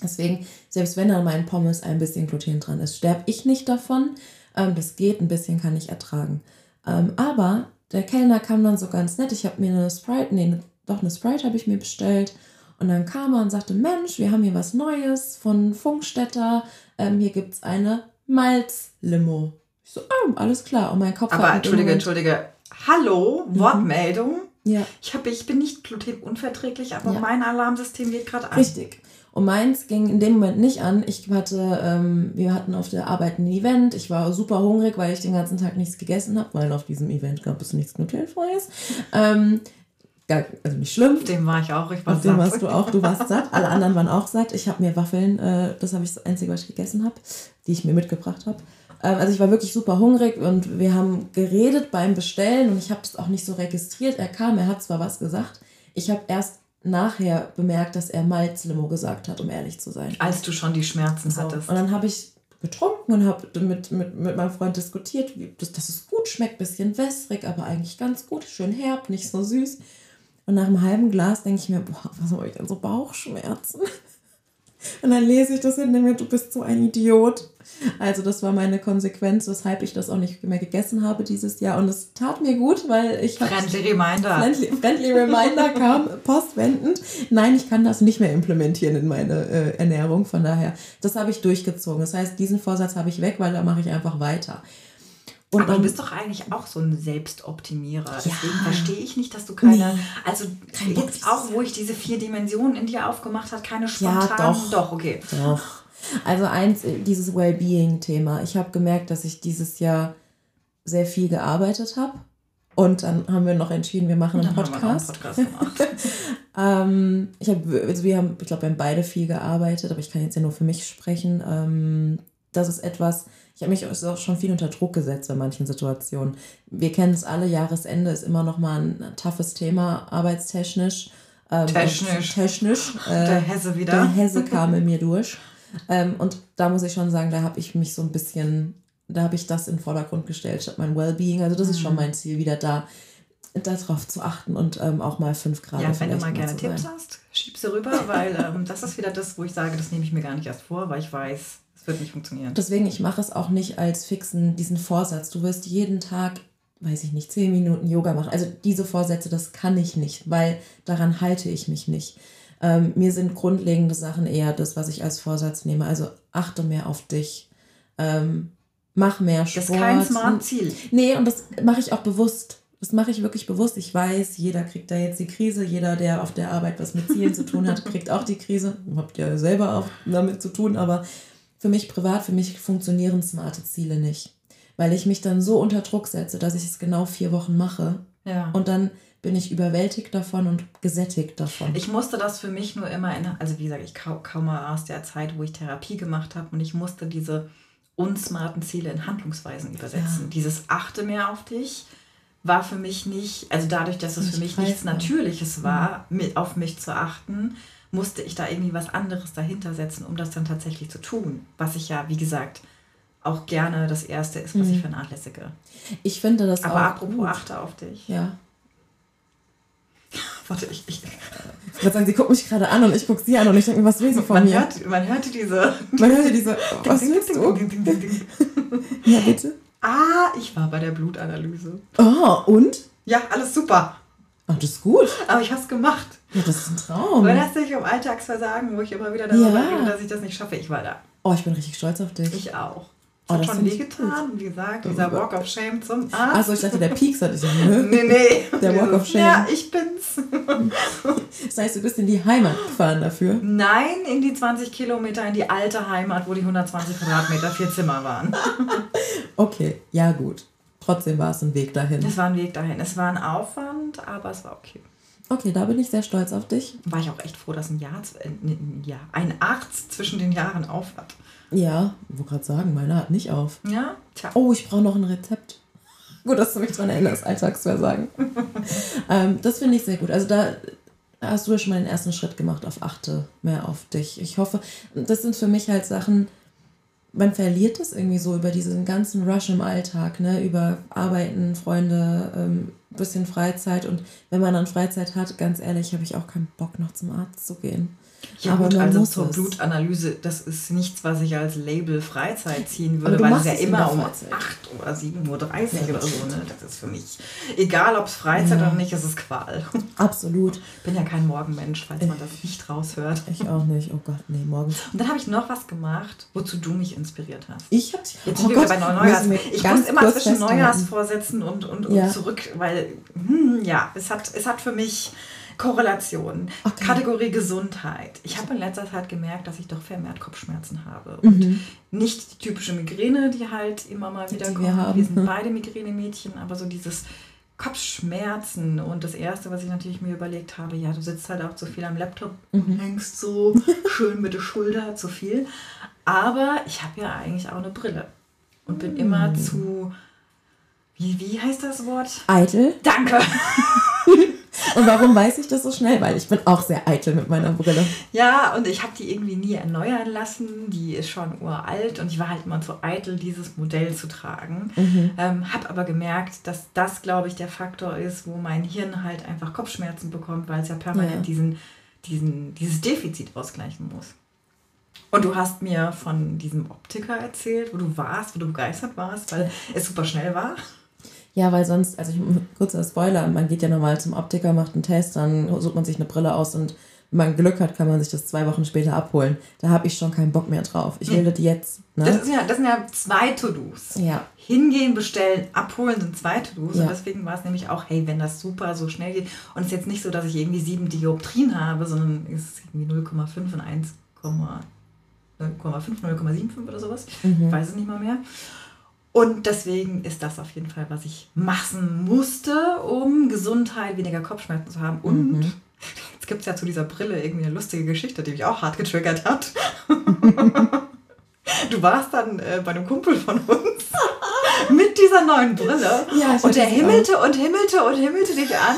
Deswegen, selbst wenn an meinen Pommes ein bisschen Gluten dran ist, sterbe ich nicht davon. Ähm, das geht, ein bisschen kann ich ertragen. Ähm, aber der Kellner kam dann so ganz nett. Ich habe mir eine Sprite, nee, doch eine Sprite habe ich mir bestellt. Und dann kam er und sagte, Mensch, wir haben hier was Neues von Funkstätter. Ähm, hier gibt es eine Malzlimo. Ich so, oh, alles klar. Und mein Kopf Aber entschuldige, entschuldige. Hallo, mhm. Wortmeldung. Ja. Ich, hab, ich bin nicht glutenunverträglich, aber ja. mein Alarmsystem geht gerade an. Richtig. Und meins ging in dem Moment nicht an. Ich hatte, ähm, wir hatten auf der Arbeit ein Event. Ich war super hungrig, weil ich den ganzen Tag nichts gegessen habe, weil auf diesem Event gab es nichts glutenfreies. Ähm, also nicht schlimm. Dem war ich auch. Ich war Auf satt. Dem warst du auch. Du warst satt. Alle anderen waren auch satt. Ich habe mir Waffeln, äh, das habe ich das Einzige, was ich gegessen habe, die ich mir mitgebracht habe. Ähm, also ich war wirklich super hungrig und wir haben geredet beim Bestellen und ich habe das auch nicht so registriert. Er kam, er hat zwar was gesagt. Ich habe erst nachher bemerkt, dass er Malzlimo gesagt hat, um ehrlich zu sein. Als du schon die Schmerzen so. hattest. Und dann habe ich getrunken und habe mit, mit, mit meinem Freund diskutiert, wie, dass, dass es gut schmeckt, bisschen wässrig, aber eigentlich ganz gut, schön herb, nicht so süß. Und nach einem halben Glas denke ich mir, boah, was habe ich denn so Bauchschmerzen? Und dann lese ich das hinter mir, du bist so ein Idiot. Also das war meine Konsequenz, weshalb ich das auch nicht mehr gegessen habe dieses Jahr. Und es tat mir gut, weil ich... Friendly Reminder. Friendly, friendly Reminder kam postwendend. Nein, ich kann das nicht mehr implementieren in meine äh, Ernährung. Von daher, das habe ich durchgezogen. Das heißt, diesen Vorsatz habe ich weg, weil da mache ich einfach weiter. Und Aber du bist doch eigentlich auch so ein Selbstoptimierer. Ja. Deswegen verstehe ich nicht, dass du keine, nee, also kein jetzt auch, wo ich diese vier Dimensionen in dir aufgemacht habe, keine spontanen. Ja, doch. Doch, okay. Doch. Also eins, dieses Wellbeing-Thema. Ich habe gemerkt, dass ich dieses Jahr sehr viel gearbeitet habe. Und dann haben wir noch entschieden, wir machen einen Podcast. Wir einen Podcast ähm, ich hab, also wir haben, ich glaube, wir haben beide viel gearbeitet, aber ich kann jetzt ja nur für mich sprechen. Ähm, das ist etwas, ich habe mich auch schon viel unter Druck gesetzt in manchen Situationen. Wir kennen es alle, Jahresende ist immer noch mal ein toughes Thema, arbeitstechnisch. Ähm, technisch. Technisch. Äh, der Hesse wieder. Der Hesse kam in mir durch. Ähm, und da muss ich schon sagen, da habe ich mich so ein bisschen, da habe ich das in den Vordergrund gestellt, statt mein Wellbeing. Also das ist schon mhm. mein Ziel, wieder da darauf zu achten und ähm, auch mal fünf Grad. Ja, wenn du mal gerne Tipps hast, schieb sie rüber, weil ähm, das ist wieder das, wo ich sage, das nehme ich mir gar nicht erst vor, weil ich weiß, wird nicht funktionieren. Deswegen, ich mache es auch nicht als fixen, diesen Vorsatz. Du wirst jeden Tag, weiß ich nicht, zehn Minuten Yoga machen. Also diese Vorsätze, das kann ich nicht, weil daran halte ich mich nicht. Ähm, mir sind grundlegende Sachen eher das, was ich als Vorsatz nehme. Also achte mehr auf dich. Ähm, mach mehr Sport. Das ist kein smart Ziel. Nee, und das mache ich auch bewusst. Das mache ich wirklich bewusst. Ich weiß, jeder kriegt da jetzt die Krise. Jeder, der auf der Arbeit was mit Zielen zu tun hat, kriegt auch die Krise. Habt ihr selber auch damit zu tun, aber für mich privat, für mich funktionieren smarte Ziele nicht. Weil ich mich dann so unter Druck setze, dass ich es genau vier Wochen mache. Ja. Und dann bin ich überwältigt davon und gesättigt davon. Ich musste das für mich nur immer in, also wie gesagt, ich komme aus der Zeit, wo ich Therapie gemacht habe und ich musste diese unsmarten Ziele in Handlungsweisen übersetzen. Ja. Dieses achte mehr auf dich war für mich nicht, also dadurch, dass es für mich nichts Natürliches war, mhm. mit, auf mich zu achten, musste ich da irgendwie was anderes dahinter setzen, um das dann tatsächlich zu tun. Was ich ja, wie gesagt, auch gerne das Erste ist, was mhm. ich vernachlässige. Ich finde das Aber auch apropos gut. achte auf dich. Ja. Warte, ich. Ich, ich würde sagen, sie guckt mich gerade an und ich gucke sie an und ich denke mir, was will sie von man mir? Hört, man hörte diese. Man hörte diese. Was willst du? ja, bitte. Ah, ich war bei der Blutanalyse. Oh, und? Ja, alles super. Ach, das ist gut. Aber ich habe es gemacht. Ja, das ist ein Traum. Weil das nicht um Alltagsversagen, wo ich immer wieder darüber ja. rede, dass ich das nicht schaffe. Ich war da. Oh, ich bin richtig stolz auf dich. Ich auch. Oh, das hat schon wehgetan, wie gesagt, dieser Walk of Shame zum Arzt. Achso, ich dachte, der Peaks hatte ich. Ne? nee, nee. Der Walk of Shame. Ja, ich bin's. das heißt, du bist in die Heimat gefahren dafür? Nein, in die 20 Kilometer, in die alte Heimat, wo die 120 Quadratmeter, vier Zimmer waren. okay, ja gut. Trotzdem war es ein Weg dahin. Es war ein Weg dahin. Es war ein Aufwand, aber es war okay. Okay, da bin ich sehr stolz auf dich. War ich auch echt froh, dass ein Jahr, äh, ein, Jahr, ein Arzt zwischen den Jahren auf hat. Ja, ich wollte gerade sagen, meiner hat nicht auf. Ja, tja. Oh, ich brauche noch ein Rezept. Gut, dass du mich daran erinnerst, Alltagsversagen. ähm, das finde ich sehr gut. Also da hast du ja schon mal den ersten Schritt gemacht auf achte mehr auf dich. Ich hoffe, das sind für mich halt Sachen, man verliert das irgendwie so über diesen ganzen Rush im Alltag, ne? Über Arbeiten, Freunde, ähm, bisschen Freizeit. Und wenn man dann Freizeit hat, ganz ehrlich, habe ich auch keinen Bock, noch zum Arzt zu gehen. Ja, Aber gut, man also muss zur es. Blutanalyse, das ist nichts, was ich als Label Freizeit ziehen würde, weil es ja es immer um Freizeit. 8 oder 7.30 Uhr Ja, oder so. Ne? Das ist für mich, egal ob es Freizeit Ja. oder nicht, es ist Qual. Absolut. Ich bin ja kein Morgenmensch, falls man das nicht raushört. Ich auch nicht. Oh Gott, nee, morgens. Und dann habe ich noch was gemacht, wozu du mich inspiriert hast. Ich hab's. Jetzt oh sind wir Gott, bei Neujahrs. wir Ich muss immer zwischen. Neujahrsvorsätzen und, und, und Ja. zurück, weil, hm, ja, es hat, es hat für mich Korrelation. Okay. Kategorie Gesundheit. Ich habe in letzter Zeit gemerkt, dass ich doch vermehrt Kopfschmerzen habe. Mhm. Und nicht die typische Migräne, die halt immer mal wieder Die kommt. wir haben. Wir sind beide Migränemädchen, aber so dieses Kopfschmerzen. Und das Erste, was ich natürlich mir überlegt habe, ja, du sitzt halt auch zu viel am Laptop Mhm. und hängst so schön mit der Schulter zu viel. Aber ich habe ja eigentlich auch eine Brille und bin Mhm. immer zu, wie, wie heißt das Wort? Eitel. Danke. Und warum weiß ich das so schnell? Weil ich bin auch sehr eitel mit meiner Brille. Ja, und ich habe die irgendwie nie erneuern lassen. Die ist schon uralt und ich war halt immer zu eitel, dieses Modell zu tragen. Ähm, habe aber gemerkt, dass das, glaube ich, der Faktor ist, wo mein Hirn halt einfach Kopfschmerzen bekommt, weil es ja permanent Ja. Diesen, diesen, dieses Defizit ausgleichen muss. Und du hast mir von diesem Optiker erzählt, wo du warst, wo du begeistert warst, weil es super schnell war. Ja, weil sonst, also ich, kurzer Spoiler, man geht ja normal zum Optiker, macht einen Test, dann sucht man sich eine Brille aus und wenn man Glück hat, kann man sich das zwei Wochen später abholen. Da habe ich schon keinen Bock mehr drauf. Ich will das jetzt. Das, Ne? ist ja, das sind ja zwei To-Dos. Ja. Hingehen, bestellen, abholen sind zwei To-Dos. Ja. Und deswegen war es nämlich auch, hey, wenn das super so schnell geht. Und es ist jetzt nicht so, dass ich irgendwie sieben Dioptrien habe, sondern es ist irgendwie 0,5 und 1,5, 0,75 oder sowas. Mhm. Ich weiß es nicht mal mehr. Und deswegen ist das auf jeden Fall, was ich machen musste, um Gesundheit, weniger Kopfschmerzen zu haben. Und Mhm. jetzt gibt es ja zu dieser Brille irgendwie eine lustige Geschichte, die mich auch hart getriggert hat. Du warst dann äh, bei einem Kumpel von uns mit dieser neuen Brille Ja, und der himmelte und himmelte und himmelte dich an.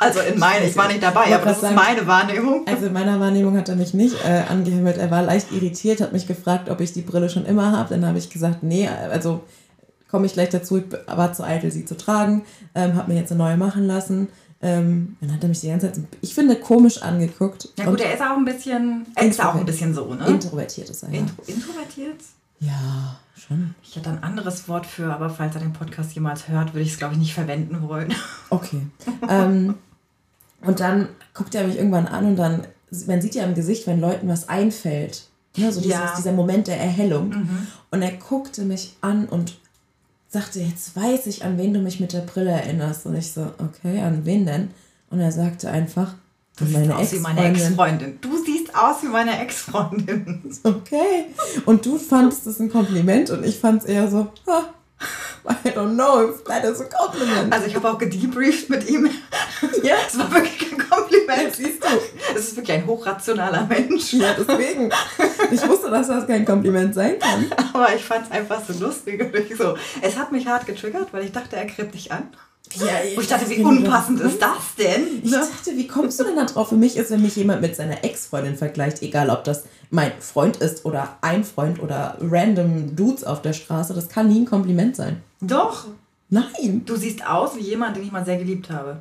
Also in meine, ich war nicht dabei, aber das ist sagen- meine Wahrnehmung. Also in meiner Wahrnehmung hat er mich nicht äh, angehimmelt. Er war leicht irritiert, hat mich gefragt, ob ich die Brille schon immer habe. Dann habe ich gesagt, nee, also komme ich gleich dazu, ich war zu eitel, sie zu tragen, ähm, habe mir jetzt eine neue machen lassen. Ähm, dann hat er mich die ganze Zeit, ich finde, komisch angeguckt. Ja gut, er ist auch ein bisschen, er ist auch ein bisschen so, ne? introvertiert ist er, ja. Intro, introvertiert? ja, schon. Ich hätte ein anderes Wort für, aber falls er den Podcast jemals hört, würde ich es, glaube ich, nicht verwenden wollen. Okay. ähm, und dann guckt er mich irgendwann an und dann, man sieht ja im Gesicht, wenn Leuten was einfällt. Ne, so dieses, Ja. Mhm. dieser Moment der Erhellung. Und er guckte mich an und sagte, jetzt weiß ich, an wen du mich mit der Brille erinnerst. Und ich so, okay, an wen denn? Und er sagte einfach, Du siehst meine aus wie meine Ex-Freundin. Du siehst aus wie meine Ex-Freundin. Okay. Und du fandest es ein Kompliment und ich fand es eher so, ah, I don't know if that is a compliment. Also ich habe auch gedebrieft mit ihm. ja, Es war wirklich kein Kompliment. siehst du. Es ist wirklich ein hochrationaler Mensch. Ja, deswegen. Ich wusste, dass das kein Kompliment sein kann. Aber ich fand es einfach so lustig. Und ich so, es hat mich hart getriggert, weil ich dachte, er gräbt dich an. Ja, Wo ich dachte, wie unpassend ist das denn? Ich dachte, wie kommst du denn da drauf? Für mich ist, wenn mich jemand mit seiner Ex-Freundin vergleicht, egal ob das mein Freund ist oder ein Freund oder random Dudes auf der Straße, das kann nie ein Kompliment sein. Doch, Nein. du siehst aus wie jemand, den ich mal sehr geliebt habe.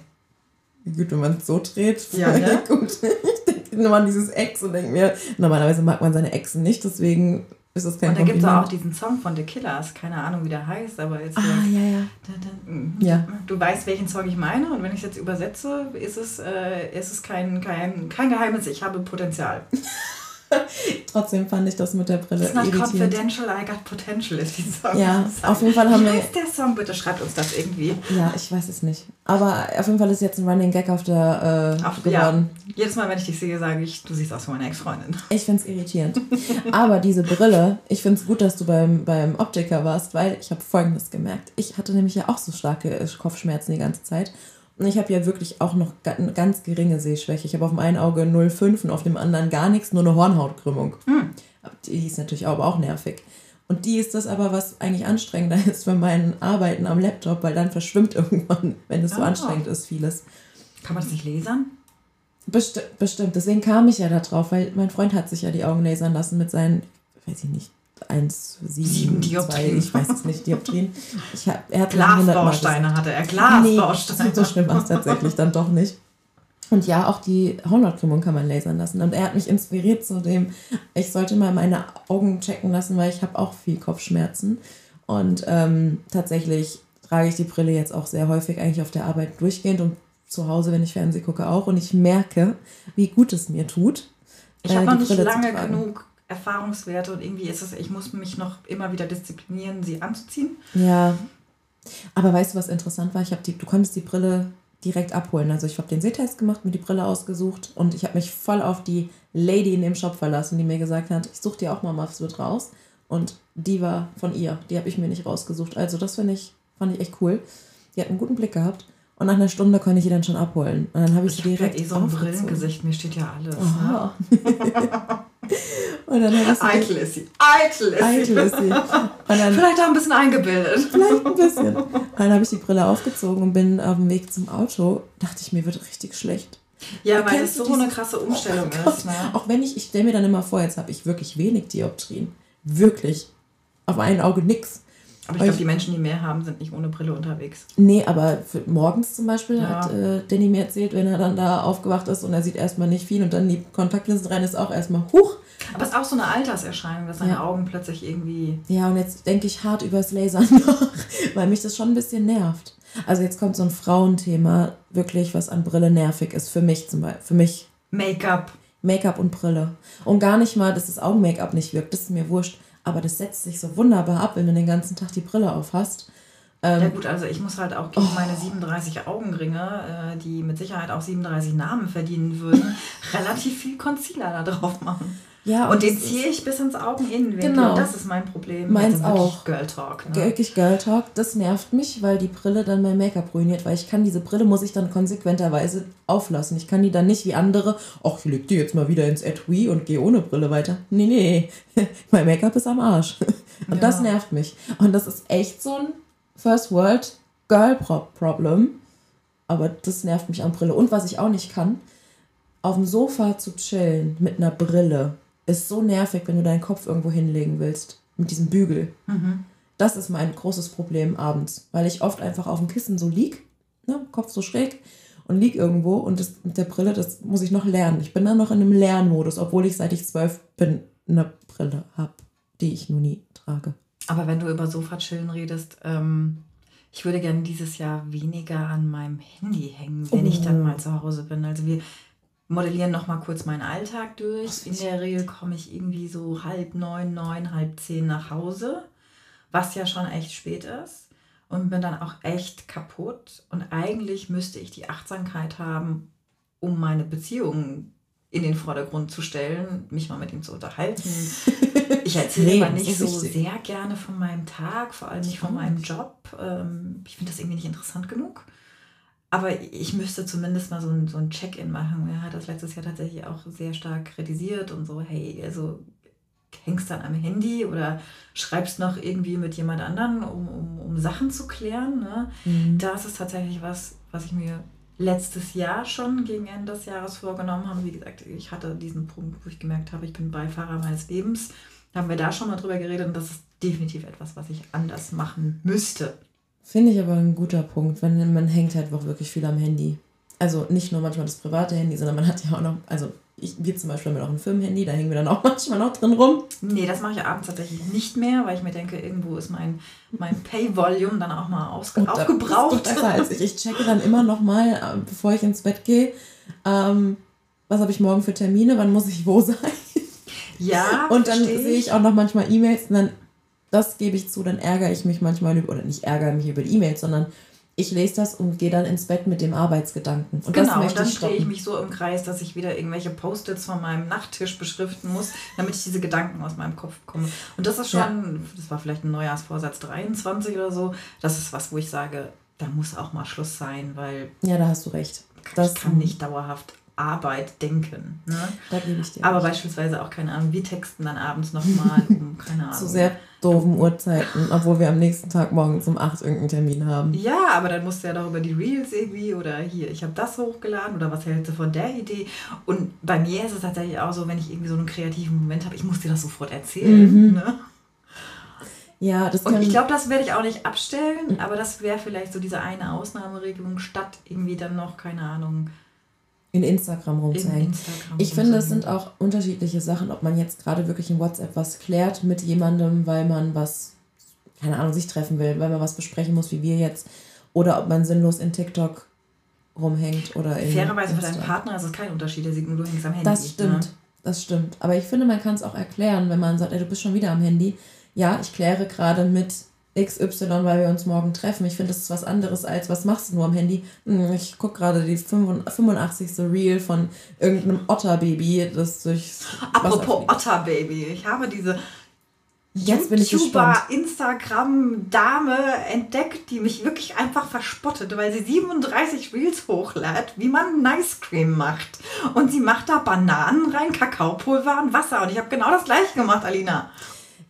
Gut, wenn man es so dreht. Ja, ne? Gut. Ich denke nur an dieses Ex und denke mir, normalerweise mag man seine Exen nicht, deswegen ist das kein Und da gibt es auch diesen Song von The Killers, keine Ahnung, wie der heißt, aber jetzt. ah, ja, ja. Da, da, mm. Ja. Du weißt, welchen Song ich meine, und wenn ich es jetzt übersetze, ist es, äh, ist es kein, kein, kein Geheimnis, ich habe Potenzial. Trotzdem fand ich das mit der Brille It's not irritierend. confidential, I got potential ist die Song. Ja, auf jeden Fall haben Wie wir- heißt der Song? Bitte schreibt uns das irgendwie. Ja, ich weiß es nicht. Aber auf jeden Fall ist jetzt ein Running Gag auf der äh, Auf, ja, geworden. jedes Mal, wenn ich dich sehe, sage ich, du siehst aus wie meine Ex-Freundin. Ich finde es irritierend. Aber diese Brille, ich finde es gut, dass du beim, beim Optiker warst, weil ich habe Folgendes gemerkt. Ich hatte nämlich ja auch so starke Kopfschmerzen die ganze Zeit. Und ich habe ja wirklich auch noch eine ganz geringe Sehschwäche. Ich habe auf dem einen Auge 0,5 und auf dem anderen gar nichts, nur eine Hornhautkrümmung. Hm. Die ist natürlich aber auch nervig. Und die ist das aber, was eigentlich anstrengender ist für mein Arbeiten am Laptop, weil dann verschwimmt irgendwann, wenn es oh. so anstrengend ist, vieles. Kann man das nicht lasern? Besti bestimmt. Deswegen kam ich ja da drauf, weil mein Freund hat sich ja die Augen lasern lassen mit seinen, weiß ich nicht, 1, 7, 2, ich weiß es nicht, Dioptrien. Ich hab, er hat Glasbausteine hatte er, Glasbausteine. Nee, so schlimm war es tatsächlich dann doch nicht. Und ja, auch die Hornhautkrümmung kann man lasern lassen. Und er hat mich inspiriert zu dem, ich sollte mal meine Augen checken lassen, weil ich habe auch viel Kopfschmerzen. Und ähm, tatsächlich trage ich die Brille jetzt auch sehr häufig eigentlich auf der Arbeit durchgehend und zu Hause, wenn ich Fernsehen gucke, auch. Und ich merke, wie gut es mir tut. Ich äh, habe noch nicht lange genug Erfahrungswerte und irgendwie ist es, ich muss mich noch immer wieder disziplinieren, sie anzuziehen. Ja. Aber weißt du, was interessant war? Ich habe die, du konntest die Brille direkt abholen. Also ich habe den Sehtest gemacht, mir die Brille ausgesucht und ich habe mich voll auf die Lady in dem Shop verlassen, die mir gesagt hat, ich suche dir auch mal Muffs raus. Und die war von ihr. Die habe ich mir nicht rausgesucht. Also das finde ich, fand ich echt cool. Die hat einen guten Blick gehabt. Und nach einer Stunde konnte ich die dann schon abholen. Und dann habe ich, ich sie direkt. Ich habe ja eh so ein Brillengesicht, mir steht ja alles. Ne? und dann habe ich Eitel ist sie. Eitel ist sie. Eitel ist sie. Dann, vielleicht auch ein bisschen eingebildet. Vielleicht ein bisschen. Und dann habe ich die Brille aufgezogen und bin auf dem Weg zum Auto. Dachte ich, mir wird richtig schlecht. Ja, weil es so eine krasse Umstellung oh ist. Ne? Auch wenn ich, ich stelle mir dann immer vor, jetzt habe ich wirklich wenig Dioptrien. Wirklich. Auf ein Auge nix. Aber ich glaube, die Menschen, die mehr haben, sind nicht ohne Brille unterwegs. Nee, aber morgens zum Beispiel ja. hat äh, Danny mir erzählt, wenn er dann da aufgewacht ist und er sieht erstmal nicht viel und dann die Kontaktlinsen rein, ist auch erstmal huch. Aber es ist auch so eine Alterserscheinung, dass seine ja. Augen plötzlich irgendwie. Ja, und jetzt denke ich hart übers Lasern nach, weil mich das schon ein bisschen nervt. Also jetzt kommt so ein Frauenthema, wirklich, was an Brille nervig ist. Für mich zum Beispiel. Für mich. Make-up. Make-up und Brille. Und gar nicht mal, dass das Augen-Make-up nicht wirkt, das ist mir wurscht aber das setzt sich so wunderbar ab, wenn du den ganzen Tag die Brille auf hast. Ähm, ja gut, also ich muss halt auch gegen oh. meine 37 Augenringe, äh, die mit Sicherheit auch 37 Namen verdienen würden, relativ viel Concealer da drauf machen. Ja, und, und den ziehe ich bis ins Augeninnenwinkel. Genau. Das ist mein Problem. Meins auch. Girl Talk. Ne? Wirklich Girl Talk. Das nervt mich, weil die Brille dann mein Make-up ruiniert. Weil ich kann diese Brille, muss ich dann konsequenterweise auflassen. Ich kann die dann nicht wie andere, ach, ich leg die jetzt mal wieder ins Etui und gehe ohne Brille weiter. Nee, nee. mein Make-up ist am Arsch. Und ja. das nervt mich. Und das ist echt so ein First World Girl Problem. Aber das nervt mich an Brille. Und was ich auch nicht kann, auf dem Sofa zu chillen mit einer Brille ist so nervig, wenn du deinen Kopf irgendwo hinlegen willst. Mit diesem Bügel. Mhm. Das ist mein großes Problem abends, weil ich oft einfach auf dem Kissen so lieg, ne, Kopf so schräg und lieg irgendwo und das mit der Brille, das muss ich noch lernen. Ich bin dann noch in einem Lernmodus, obwohl ich seit ich zwölf bin eine Brille habe, die ich nur nie trage. Aber wenn du über Sofa-Chillen redest, ähm, ich würde gerne dieses Jahr weniger an meinem Handy hängen, wenn oh. ich dann mal zu Hause bin. Also wir, modellieren noch mal kurz meinen Alltag durch. In der Regel komme ich irgendwie so halb neun, neun, halb zehn nach Hause, was ja schon echt spät ist. Und bin dann auch echt kaputt. Und eigentlich müsste ich die Achtsamkeit haben, um meine Beziehung in den Vordergrund zu stellen, mich mal mit ihm zu unterhalten. Ich erzähle aber nicht so sehr gerne von meinem Tag, vor allem nicht von meinem Job. Ähm, ich finde das irgendwie nicht interessant genug. Aber ich müsste zumindest mal so ein, so ein Check-in machen. Er hat das letztes Jahr tatsächlich auch sehr stark kritisiert und so, hey, also hängst dann am Handy oder schreibst noch irgendwie mit jemand anderen, um, um, um Sachen zu klären. Ne? Mhm. Das ist tatsächlich was, was ich mir letztes Jahr schon gegen Ende des Jahres vorgenommen habe. Wie gesagt, ich hatte diesen Punkt, wo ich gemerkt habe, ich bin Beifahrer meines Lebens. Da haben wir da schon mal drüber geredet und das ist definitiv etwas, was ich anders machen müsste. Finde ich aber ein guter Punkt, wenn man hängt halt auch wirklich viel am Handy. Also nicht nur manchmal das private Handy, sondern man hat ja auch noch, also ich, wir zum Beispiel haben auch ein Firmenhandy, da hängen wir dann auch manchmal noch drin rum. Nee, das mache ich abends tatsächlich nicht mehr, weil ich mir denke, irgendwo ist mein, mein Pay-Volume dann auch mal ausge Und aufgebraucht. Das ist besser als ich. Ich checke dann immer noch mal, äh, bevor ich ins Bett gehe, ähm, was habe ich morgen für Termine, wann muss ich wo sein. Ja. Und dann sehe ich auch noch manchmal E-Mails und dann das gebe ich zu, dann ärgere ich mich manchmal über, oder nicht ärgere mich über die E-Mails, sondern ich lese das und gehe dann ins Bett mit dem Arbeitsgedanken. Und genau, und dann drehe ich mich so im Kreis, dass ich wieder irgendwelche Post-its von meinem Nachttisch beschriften muss, damit ich diese Gedanken aus meinem Kopf bekomme. Und das ist schon, ja. das war vielleicht ein Neujahrsvorsatz 23 oder so, das ist was, wo ich sage, da muss auch mal Schluss sein, weil. Ja, da hast du recht. Das kann nicht dauerhaft Arbeit denken. Ne? Da gebe ich dir. Aber nicht. beispielsweise auch, keine Ahnung, wir texten dann abends nochmal um, keine Ahnung. Zu sehr doofen Uhrzeiten, obwohl wir am nächsten Tag morgens um 8 irgendeinen Termin haben. Ja, aber dann musst du ja darüber die Reels irgendwie oder hier, ich habe das hochgeladen oder was hältst du von der Idee? Und bei mir ist es tatsächlich auch so, wenn ich irgendwie so einen kreativen Moment habe, ich muss dir das sofort erzählen. Mhm. Ne? Ja, das kann Und ich glaube, das werde ich auch nicht abstellen, aber das wäre vielleicht so diese eine Ausnahmeregelung statt irgendwie dann noch, keine Ahnung, in Instagram rumzuhängen. Instagram ich finde, es sind auch unterschiedliche Sachen, ob man jetzt gerade wirklich in WhatsApp was klärt mit jemandem, weil man was, keine Ahnung, sich treffen will, weil man was besprechen muss, wie wir jetzt, oder ob man sinnlos in TikTok rumhängt oder in. Fairerweise für deinen Partner ist es kein Unterschied, der sieht nur, du hängst am Handy. Das stimmt, ne? das stimmt. Aber ich finde, man kann es auch erklären, wenn man sagt, ey, du bist schon wieder am Handy. Ja, ich kläre gerade mit XY, weil wir uns morgen treffen. Ich finde, das ist was anderes als, was machst du nur am Handy? Hm, ich gucke gerade die 85. Reel von irgendeinem Otterbaby, das durch. Apropos Otterbaby, ich habe diese Jetzt bin ich YouTuber, Instagram-Dame entdeckt, die mich wirklich einfach verspottet, weil sie 37 Reels hochlädt, wie man Nice Cream macht. Und sie macht da Bananen rein, Kakaopulver und Wasser. Und ich habe genau das gleiche gemacht, Alina.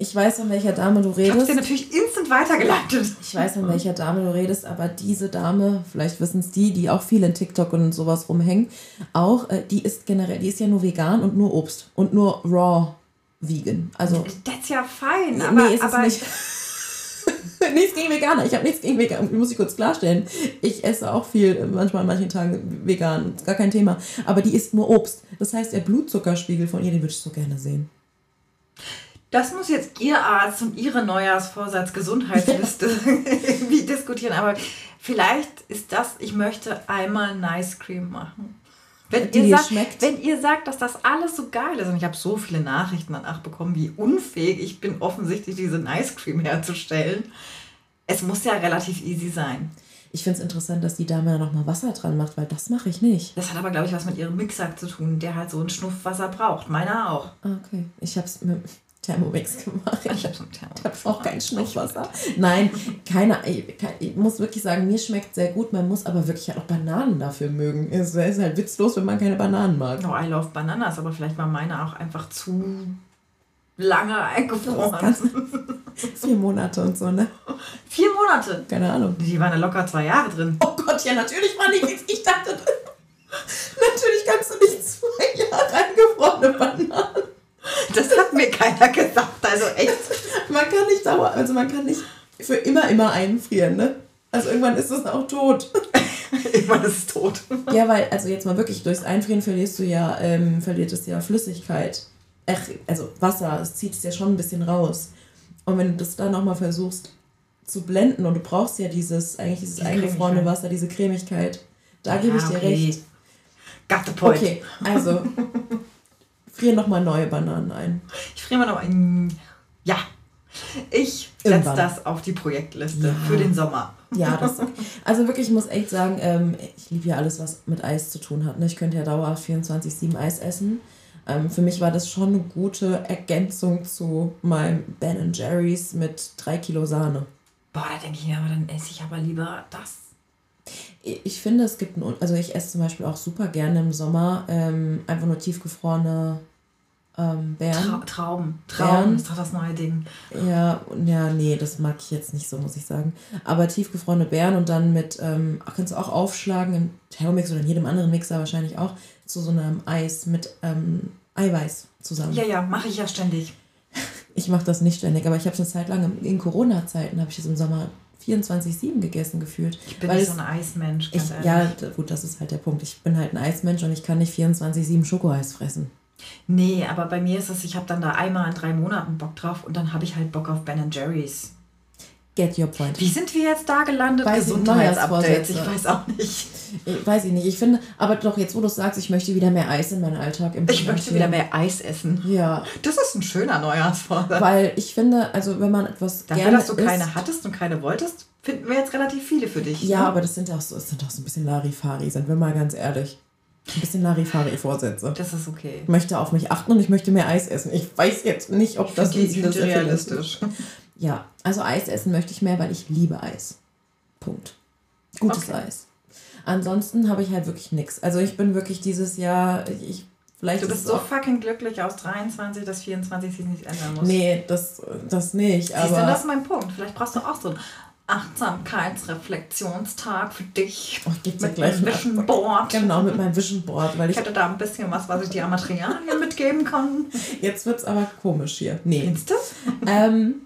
Ich weiß, von welcher Dame du redest. Ich habe dir natürlich instant weitergeleitet. Ich weiß, von welcher Dame du redest, aber diese Dame, vielleicht wissen es die, die auch viel in TikTok und sowas rumhängen, auch, äh, die ist generell, die ist ja nur vegan und nur Obst und nur raw vegan. Also, das ist ja fein, aber, nee, ist aber es nicht. nichts gegen Veganer. Ich habe nichts gegen Veganer. Muss ich kurz klarstellen. Ich esse auch viel, manchmal an manchen Tagen vegan. Gar kein Thema. Aber die isst nur Obst. Das heißt, der Blutzuckerspiegel von ihr, den würde ich so gerne sehen. Das muss jetzt Ihr Arzt und Ihre Neujahrsvorsatz-Gesundheitsliste irgendwie diskutieren. Aber vielleicht ist das, ich möchte einmal Nice Cream machen. Wenn ihr, sagt, schmeckt. wenn ihr sagt, dass das alles so geil ist, und ich habe so viele Nachrichten danach bekommen, wie unfähig ich bin, offensichtlich diese Nice Cream herzustellen. Es muss ja relativ easy sein. Ich finde es interessant, dass die Dame da nochmal Wasser dran macht, weil das mache ich nicht. Das hat aber, glaube ich, was mit ihrem Mixer zu tun, der halt so einen Schnuff Wasser braucht. Meiner auch. Ah, okay. Ich habe es mit Thermomix gemacht. Ich habe Thermomix. auch kein Schnuffwasser. Nein, keine, ich muss wirklich sagen, mir schmeckt sehr gut. Man muss aber wirklich halt auch Bananen dafür mögen. Es ist halt witzlos, wenn man keine Bananen mag. Oh, I love Bananas, aber vielleicht war meine auch einfach zu lange eingefroren. Vier Monate und so, ne? Vier Monate? Keine Ahnung. Die waren ja locker zwei Jahre drin. Oh Gott, ja, natürlich waren die nichts. Ich dachte, natürlich kannst du nicht zwei Jahre eingefrorene Bananen. Das hat mir keiner gesagt, also echt. Man kann nicht dauer, also man kann nicht für immer, immer einfrieren, ne? Also irgendwann ist es auch tot. irgendwann ist es tot. Ja, weil, also jetzt mal wirklich, durchs Einfrieren verlierst du ja, ähm, verliert es ja Flüssigkeit. Ach, also Wasser, es zieht es ja schon ein bisschen raus. Und wenn du das dann nochmal versuchst zu blenden und du brauchst ja dieses, eigentlich dieses diese eingefrorene Wasser, diese Cremigkeit, da ja, gebe ich dir okay. recht. Got the point. Okay, also friere nochmal neue Bananen ein. Ich friere mal noch ein. Ja. Ich setze das auf die Projektliste ja. für den Sommer. Ja, das, also wirklich, ich muss echt sagen, ähm, ich liebe ja alles, was mit Eis zu tun hat. Ne? Ich könnte ja dauerhaft 24-7 Eis essen. Ähm, für mich war das schon eine gute Ergänzung zu meinem Ben Jerry's mit 3 Kilo Sahne. Boah, da denke ich mir, aber dann esse ich aber lieber das. Ich finde, es gibt, ein, also ich esse zum Beispiel auch super gerne im Sommer ähm, einfach nur tiefgefrorene ähm, Beeren. Tra Trauben. Trauben ist doch das neue Ding. Ja, ja, nee, das mag ich jetzt nicht so, muss ich sagen. Aber tiefgefrorene Beeren und dann mit, ähm, kannst du auch aufschlagen im Thermomix oder in jedem anderen Mixer wahrscheinlich auch, zu so einem Eis mit ähm, Eiweiß zusammen. Ja, ja, mache ich ja ständig. Ich mache das nicht ständig, aber ich habe es eine Zeit lang, in Corona-Zeiten habe ich es im Sommer 24-7 gegessen gefühlt. Ich bin nicht so ein Eismensch. Ich, ja, gut, das ist halt der Punkt. Ich bin halt ein Eismensch und ich kann nicht 24-7 Schokoeis fressen. Nee, aber bei mir ist es, ich habe dann da einmal in drei Monaten Bock drauf und dann habe ich halt Bock auf Ben Jerry's. Get your point. Wie sind wir jetzt da gelandet? Gesundheitsupdates, ich weiß auch nicht. Ich weiß ich nicht. Ich finde, aber doch jetzt, wo du sagst, ich möchte wieder mehr Eis in meinen Alltag Ich möchte wieder mehr Eis essen. Ja. Das ist ein schöner Neujahrsvorsatz. Weil ich finde, also wenn man etwas Dafür, gerne dass du isst, keine hattest und keine wolltest, finden wir jetzt relativ viele für dich. Ja, ne? aber das sind auch so, das sind auch so ein bisschen Larifari, sind wir mal ganz ehrlich. Ein bisschen Larifari-Vorsätze. Das ist okay. Ich möchte auf mich achten und ich möchte mehr Eis essen. Ich weiß jetzt nicht, ob das, das ist realistisch. Ja, also Eis essen möchte ich mehr, weil ich liebe Eis. Punkt. Gutes okay. Eis. Ansonsten habe ich halt wirklich nichts. Also ich bin wirklich dieses Jahr, ich Vielleicht du bist so fucking glücklich aus 23, dass 24 sich nicht ändern muss. Nee, das, das nicht. Siehst aber du, das ist mein Punkt. Vielleicht brauchst du auch so einen Achtsamkeitsreflexionstag für dich. Oh, ich mit gleich meinem Vision Board. Genau, mit meinem Vision Board. Weil ich, ich hätte da ein bisschen was, was ich dir an Materialien mitgeben kann. Jetzt wird es aber komisch hier. Nee. Findest du? Ähm,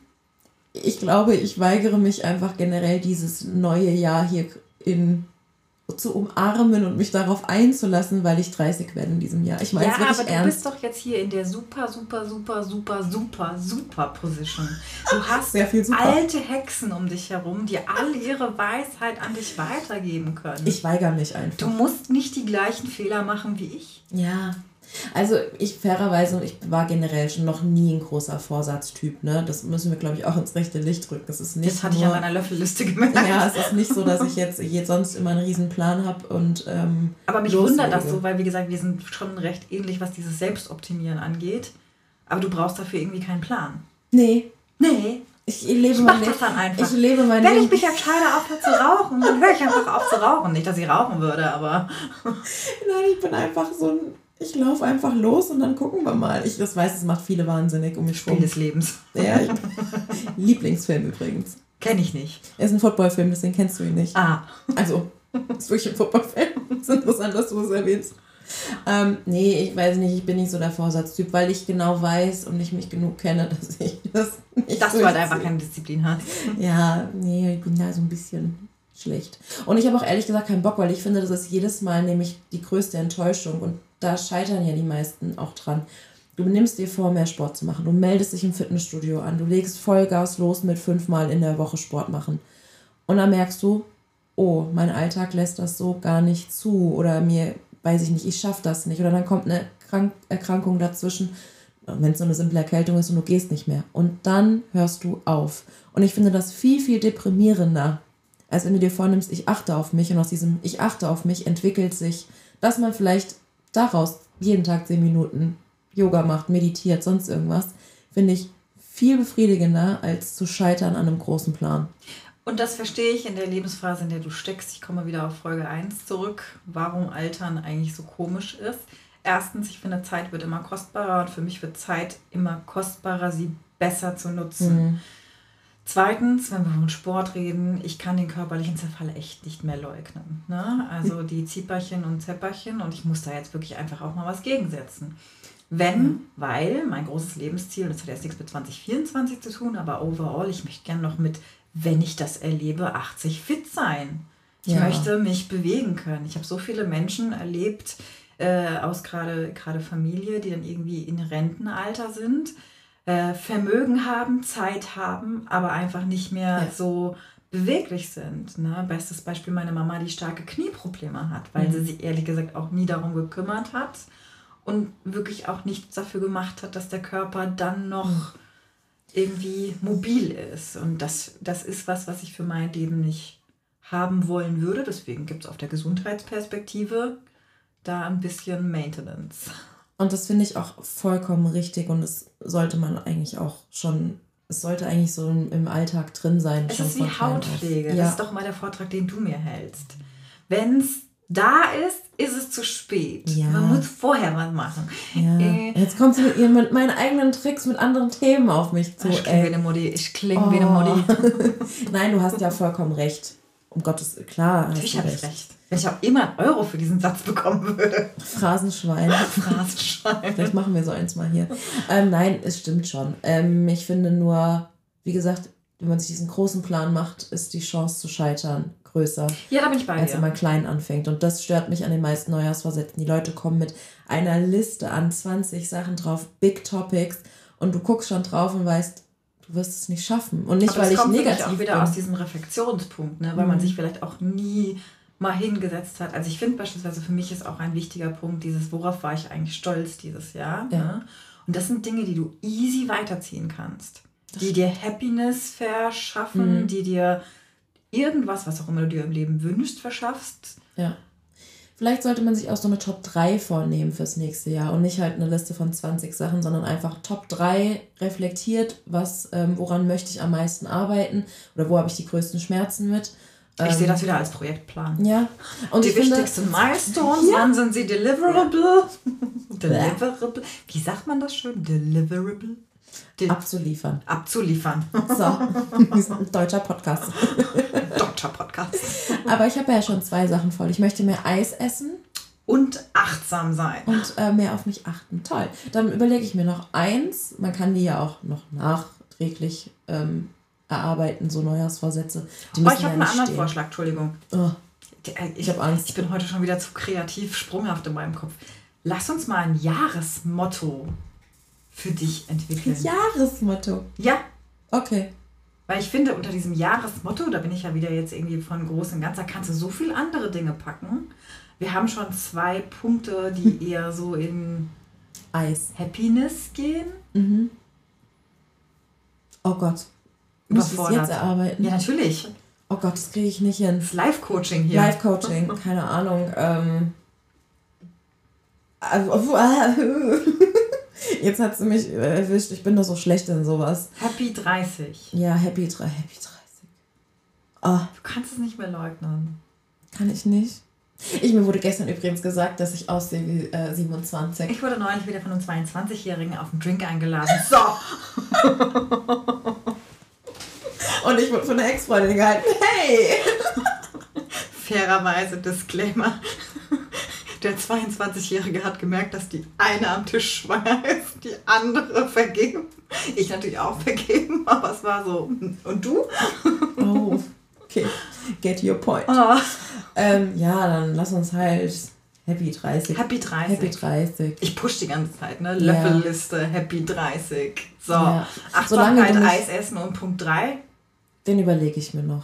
ich glaube, ich weigere mich einfach generell dieses neue Jahr hier in zu umarmen und mich darauf einzulassen, weil ich 30 werde in diesem Jahr. Ich meine ja, aber du bist doch jetzt hier in der super, super, super, super, super, super Position. Du hast Sehr viel super. alte Hexen um dich herum, die all ihre Weisheit an dich weitergeben können. Ich weigere mich einfach. Du musst nicht die gleichen Fehler machen wie ich. Ja, also ich fairerweise, ich war generell schon noch nie ein großer Vorsatztyp. Ne? Das müssen wir, glaube ich, auch ins rechte Licht rücken. Das, ist nicht das hatte nur, ich an meiner Löffelliste gemerkt. Ja, es ist nicht so, dass ich jetzt, jetzt sonst immer einen riesen Plan habe und ähm, Aber mich loslege. wundert das so, weil wie gesagt, wir sind schon recht ähnlich, was dieses Selbstoptimieren angeht. Aber du brauchst dafür irgendwie keinen Plan. Nee. Nee. Ich lebe ich mein Leben. Das dann einfach. Ich lebe mein Wenn Leben. ich mich entscheide, aufhören zu rauchen, dann höre ich einfach auf zu rauchen. Nicht, dass ich rauchen würde, aber. Nein, ich bin einfach so ein ich laufe einfach los und dann gucken wir mal. Ich das weiß, es macht viele wahnsinnig um mich Spiel des Lebens. Ja, ich, Lieblingsfilm übrigens. Kenne ich nicht. Er ist ein Footballfilm, deswegen kennst du ihn nicht. Ah. Also, ist wirklich ein Footballfilm. ist interessant, dass du es erwähnst. Ähm, nee, ich weiß nicht, ich bin nicht so der Vorsatztyp, weil ich genau weiß und ich mich genug kenne, dass ich das nicht Dass du halt einfach keine Disziplin hast. Ja, nee, ich bin da so ein bisschen schlecht. Und ich habe auch ehrlich gesagt keinen Bock, weil ich finde, das ist jedes Mal nämlich die größte Enttäuschung und da scheitern ja die meisten auch dran. Du nimmst dir vor, mehr Sport zu machen. Du meldest dich im Fitnessstudio an. Du legst Vollgas los mit fünfmal in der Woche Sport machen. Und dann merkst du, oh, mein Alltag lässt das so gar nicht zu. Oder mir, weiß ich nicht, ich schaffe das nicht. Oder dann kommt eine Krank Erkrankung dazwischen, wenn es so eine simple Erkältung ist und du gehst nicht mehr. Und dann hörst du auf. Und ich finde das viel, viel deprimierender, als wenn du dir vornimmst, ich achte auf mich. Und aus diesem Ich achte auf mich entwickelt sich, dass man vielleicht daraus jeden Tag zehn Minuten Yoga macht, meditiert, sonst irgendwas, finde ich viel befriedigender, als zu scheitern an einem großen Plan. Und das verstehe ich in der Lebensphase, in der du steckst. Ich komme wieder auf Folge 1 zurück, warum Altern eigentlich so komisch ist. Erstens, ich finde, Zeit wird immer kostbarer und für mich wird Zeit immer kostbarer, sie besser zu nutzen. Mhm. Zweitens, wenn wir von Sport reden, ich kann den körperlichen Zerfall echt nicht mehr leugnen. Ne? Also die Zieperchen und Zepperchen und ich muss da jetzt wirklich einfach auch mal was gegensetzen. Wenn, mhm. weil mein großes Lebensziel, das hat erst nichts mit 2024 zu tun, aber overall, ich möchte gerne noch mit, wenn ich das erlebe, 80 fit sein. Ich ja. möchte mich bewegen können. Ich habe so viele Menschen erlebt, äh, aus gerade Familie, die dann irgendwie in Rentenalter sind äh, Vermögen haben, Zeit haben, aber einfach nicht mehr ja. so beweglich sind. Ne? Bestes Beispiel meine Mama, die starke Knieprobleme hat, weil mhm. sie sich ehrlich gesagt auch nie darum gekümmert hat und wirklich auch nichts dafür gemacht hat, dass der Körper dann noch mhm. irgendwie mobil ist. Und das, das ist was, was ich für mein Leben nicht haben wollen würde. Deswegen gibt es auf der Gesundheitsperspektive da ein bisschen Maintenance. Und das finde ich auch vollkommen richtig und das sollte man eigentlich auch schon, es sollte eigentlich so im Alltag drin sein. Es ist wie Hautpflege. Ja. Das ist doch mal der Vortrag, den du mir hältst. Wenn es da ist, ist es zu spät. Ja. Man muss vorher was machen. Ja. Äh, Jetzt kommt sie mit, ihr, mit meinen eigenen Tricks, mit anderen Themen auf mich zu. Ich klinge wie eine Mutti. Ich klinge oh. wie eine Mutti. Nein, du hast ja vollkommen recht. Um Gottes klar. Natürlich habe ich recht. Wenn ich auch immer einen Euro für diesen Satz bekommen würde. Phrasenschwein. Phrasenschwein. Vielleicht machen wir so eins mal hier. Ähm, nein, es stimmt schon. Ähm, ich finde nur, wie gesagt, wenn man sich diesen großen Plan macht, ist die Chance zu scheitern größer. Ja, da bin ich bei Als wenn man klein anfängt. Und das stört mich an den meisten Neujahrsvorsätzen. Die Leute kommen mit einer Liste an 20 Sachen drauf, Big Topics, und du guckst schon drauf und weißt, du wirst es nicht schaffen. Und nicht, Aber weil ich negativ auch wieder bin. aus diesem Reflexionspunkt, ne? weil mhm. man sich vielleicht auch nie mal hingesetzt hat. Also ich finde beispielsweise für mich ist auch ein wichtiger Punkt dieses, worauf war ich eigentlich stolz dieses Jahr. Ja. Ne? Und das sind Dinge, die du easy weiterziehen kannst. Das die dir Happiness verschaffen, mhm. die dir irgendwas, was auch immer du dir im Leben wünschst, verschaffst. Ja. Vielleicht sollte man sich auch so eine Top 3 vornehmen fürs nächste Jahr und nicht halt eine Liste von 20 Sachen, sondern einfach Top 3 reflektiert, was, ähm, woran möchte ich am meisten arbeiten oder wo habe ich die größten Schmerzen mit Ich sehe das wieder als Projektplan. Ja. Und die ich finde- wichtigsten Milestones, Ja. wann sind sie deliverable? deliverable. Wie sagt man das schön? Deliverable? Del Abzuliefern. abzuliefern. So, deutscher Podcast. Deutscher Podcast. Aber ich habe ja schon zwei Sachen voll. Ich möchte mehr Eis essen Und achtsam sein. und äh, mehr auf mich achten. Toll. Dann überlege ich mir noch eins. Man kann die ja auch noch nachträglich ähm, erarbeiten, so Neujahrsvorsätze. Die Oh, müssen ich habe ja einen anderen stehen. Vorschlag, Entschuldigung. Oh, Ich, Ich hab Angst. Ich bin heute schon wieder zu kreativ, sprunghaft in meinem Kopf. Lass uns mal ein Jahresmotto für dich entwickeln. Jahresmotto. Ja, Okay. weil ich finde, unter diesem Jahresmotto, da bin ich ja wieder jetzt irgendwie von groß und ganz, da kannst du so viel andere Dinge packen. Wir haben schon zwei Punkte, die eher so in Eis. Happiness gehen. Mhm. Oh Gott. Muss ich jetzt erarbeiten? Ja, natürlich. Oh Gott, das kriege ich nicht hin. Das Live-Coaching hier. Live-Coaching, keine Ahnung. Ähm, also, äh, jetzt hat sie mich erwischt. Ich bin doch so schlecht in sowas. Happy 30. Ja, Happy 3, Happy 30. Oh, Du kannst es nicht mehr leugnen. kann ich nicht. Ich, mir wurde gestern übrigens gesagt, dass ich aussehe wie äh, 27. Ich wurde neulich wieder von einem 22-Jährigen auf einen Drink eingeladen. So, Und ich wurde von der Ex-Freundin gehalten. Hey! fairerweise Disclaimer. Der 22-Jährige hat gemerkt, dass die eine am Tisch schwanger ist, die andere vergeben. Ich natürlich auch vergeben, aber es war so. Und du? Oh, okay. Get your point. Oh, Ähm, ja, dann lass uns halt Happy 30. Happy 30. Happy 30. Ich push die ganze Zeit, ne? Ja. Löffelliste, Happy 30. So, Ja. Achtsamkeit, Eis essen und Punkt 3. Den überlege ich mir noch.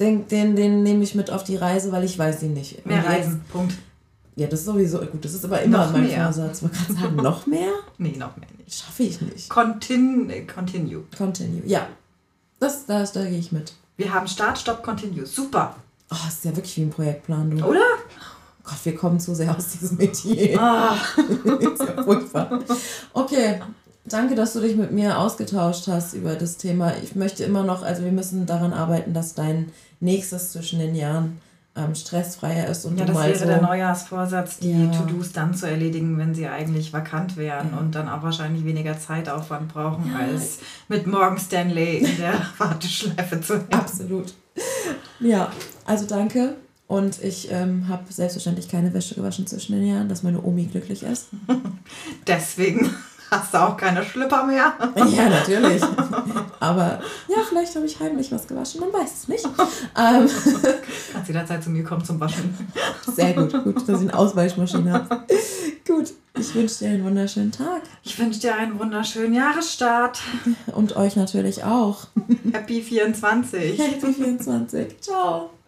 Den, den, den nehme ich mit auf die Reise, weil ich weiß ihn nicht. Mehr Reisen. Punkt. Ja, das ist sowieso gut. Das ist aber immer Noch mein mehr. Vorsatz. Man kann sagen, noch mehr? Nee, noch mehr nicht. Schaffe ich nicht. Continue. continue. Continue. Ja. Das, das, da gehe ich mit. Wir haben Start, Stopp, Continue. Super. Oh, das ist ja wirklich wie ein Projektplan, du. Oder? Gott, wir kommen zu sehr aus diesem Metier. Ah. ist ja furchtbar. Okay, danke, dass du dich mit mir ausgetauscht hast über das Thema. Ich möchte immer noch, also wir müssen daran arbeiten, dass dein nächstes zwischen den Jahren ähm, stressfreier ist und Ja, das wäre so. der Neujahrsvorsatz, die Ja. To-Dos dann zu erledigen, wenn sie eigentlich vakant wären Ja. und dann auch wahrscheinlich weniger Zeitaufwand brauchen, Ja. als mit Morgan Stanley in der Warteschleife zu hängen. Absolut. Ja, also danke. Und ich ähm, habe selbstverständlich keine Wäsche gewaschen zwischen den Jahren, dass meine Omi glücklich ist. Deswegen hast du auch keine Schlipper mehr. Ja, natürlich. Aber ja, vielleicht habe ich heimlich was gewaschen, man weiß es nicht. Ähm, Kannst jederzeit zu mir kommen zum Waschen. sehr gut, gut, dass ich eine Ausweichmaschine habe. Gut, ich wünsche dir einen wunderschönen Tag. Ich wünsche dir einen wunderschönen Jahresstart. Und euch natürlich auch. Happy 24. Happy 24. Ciao.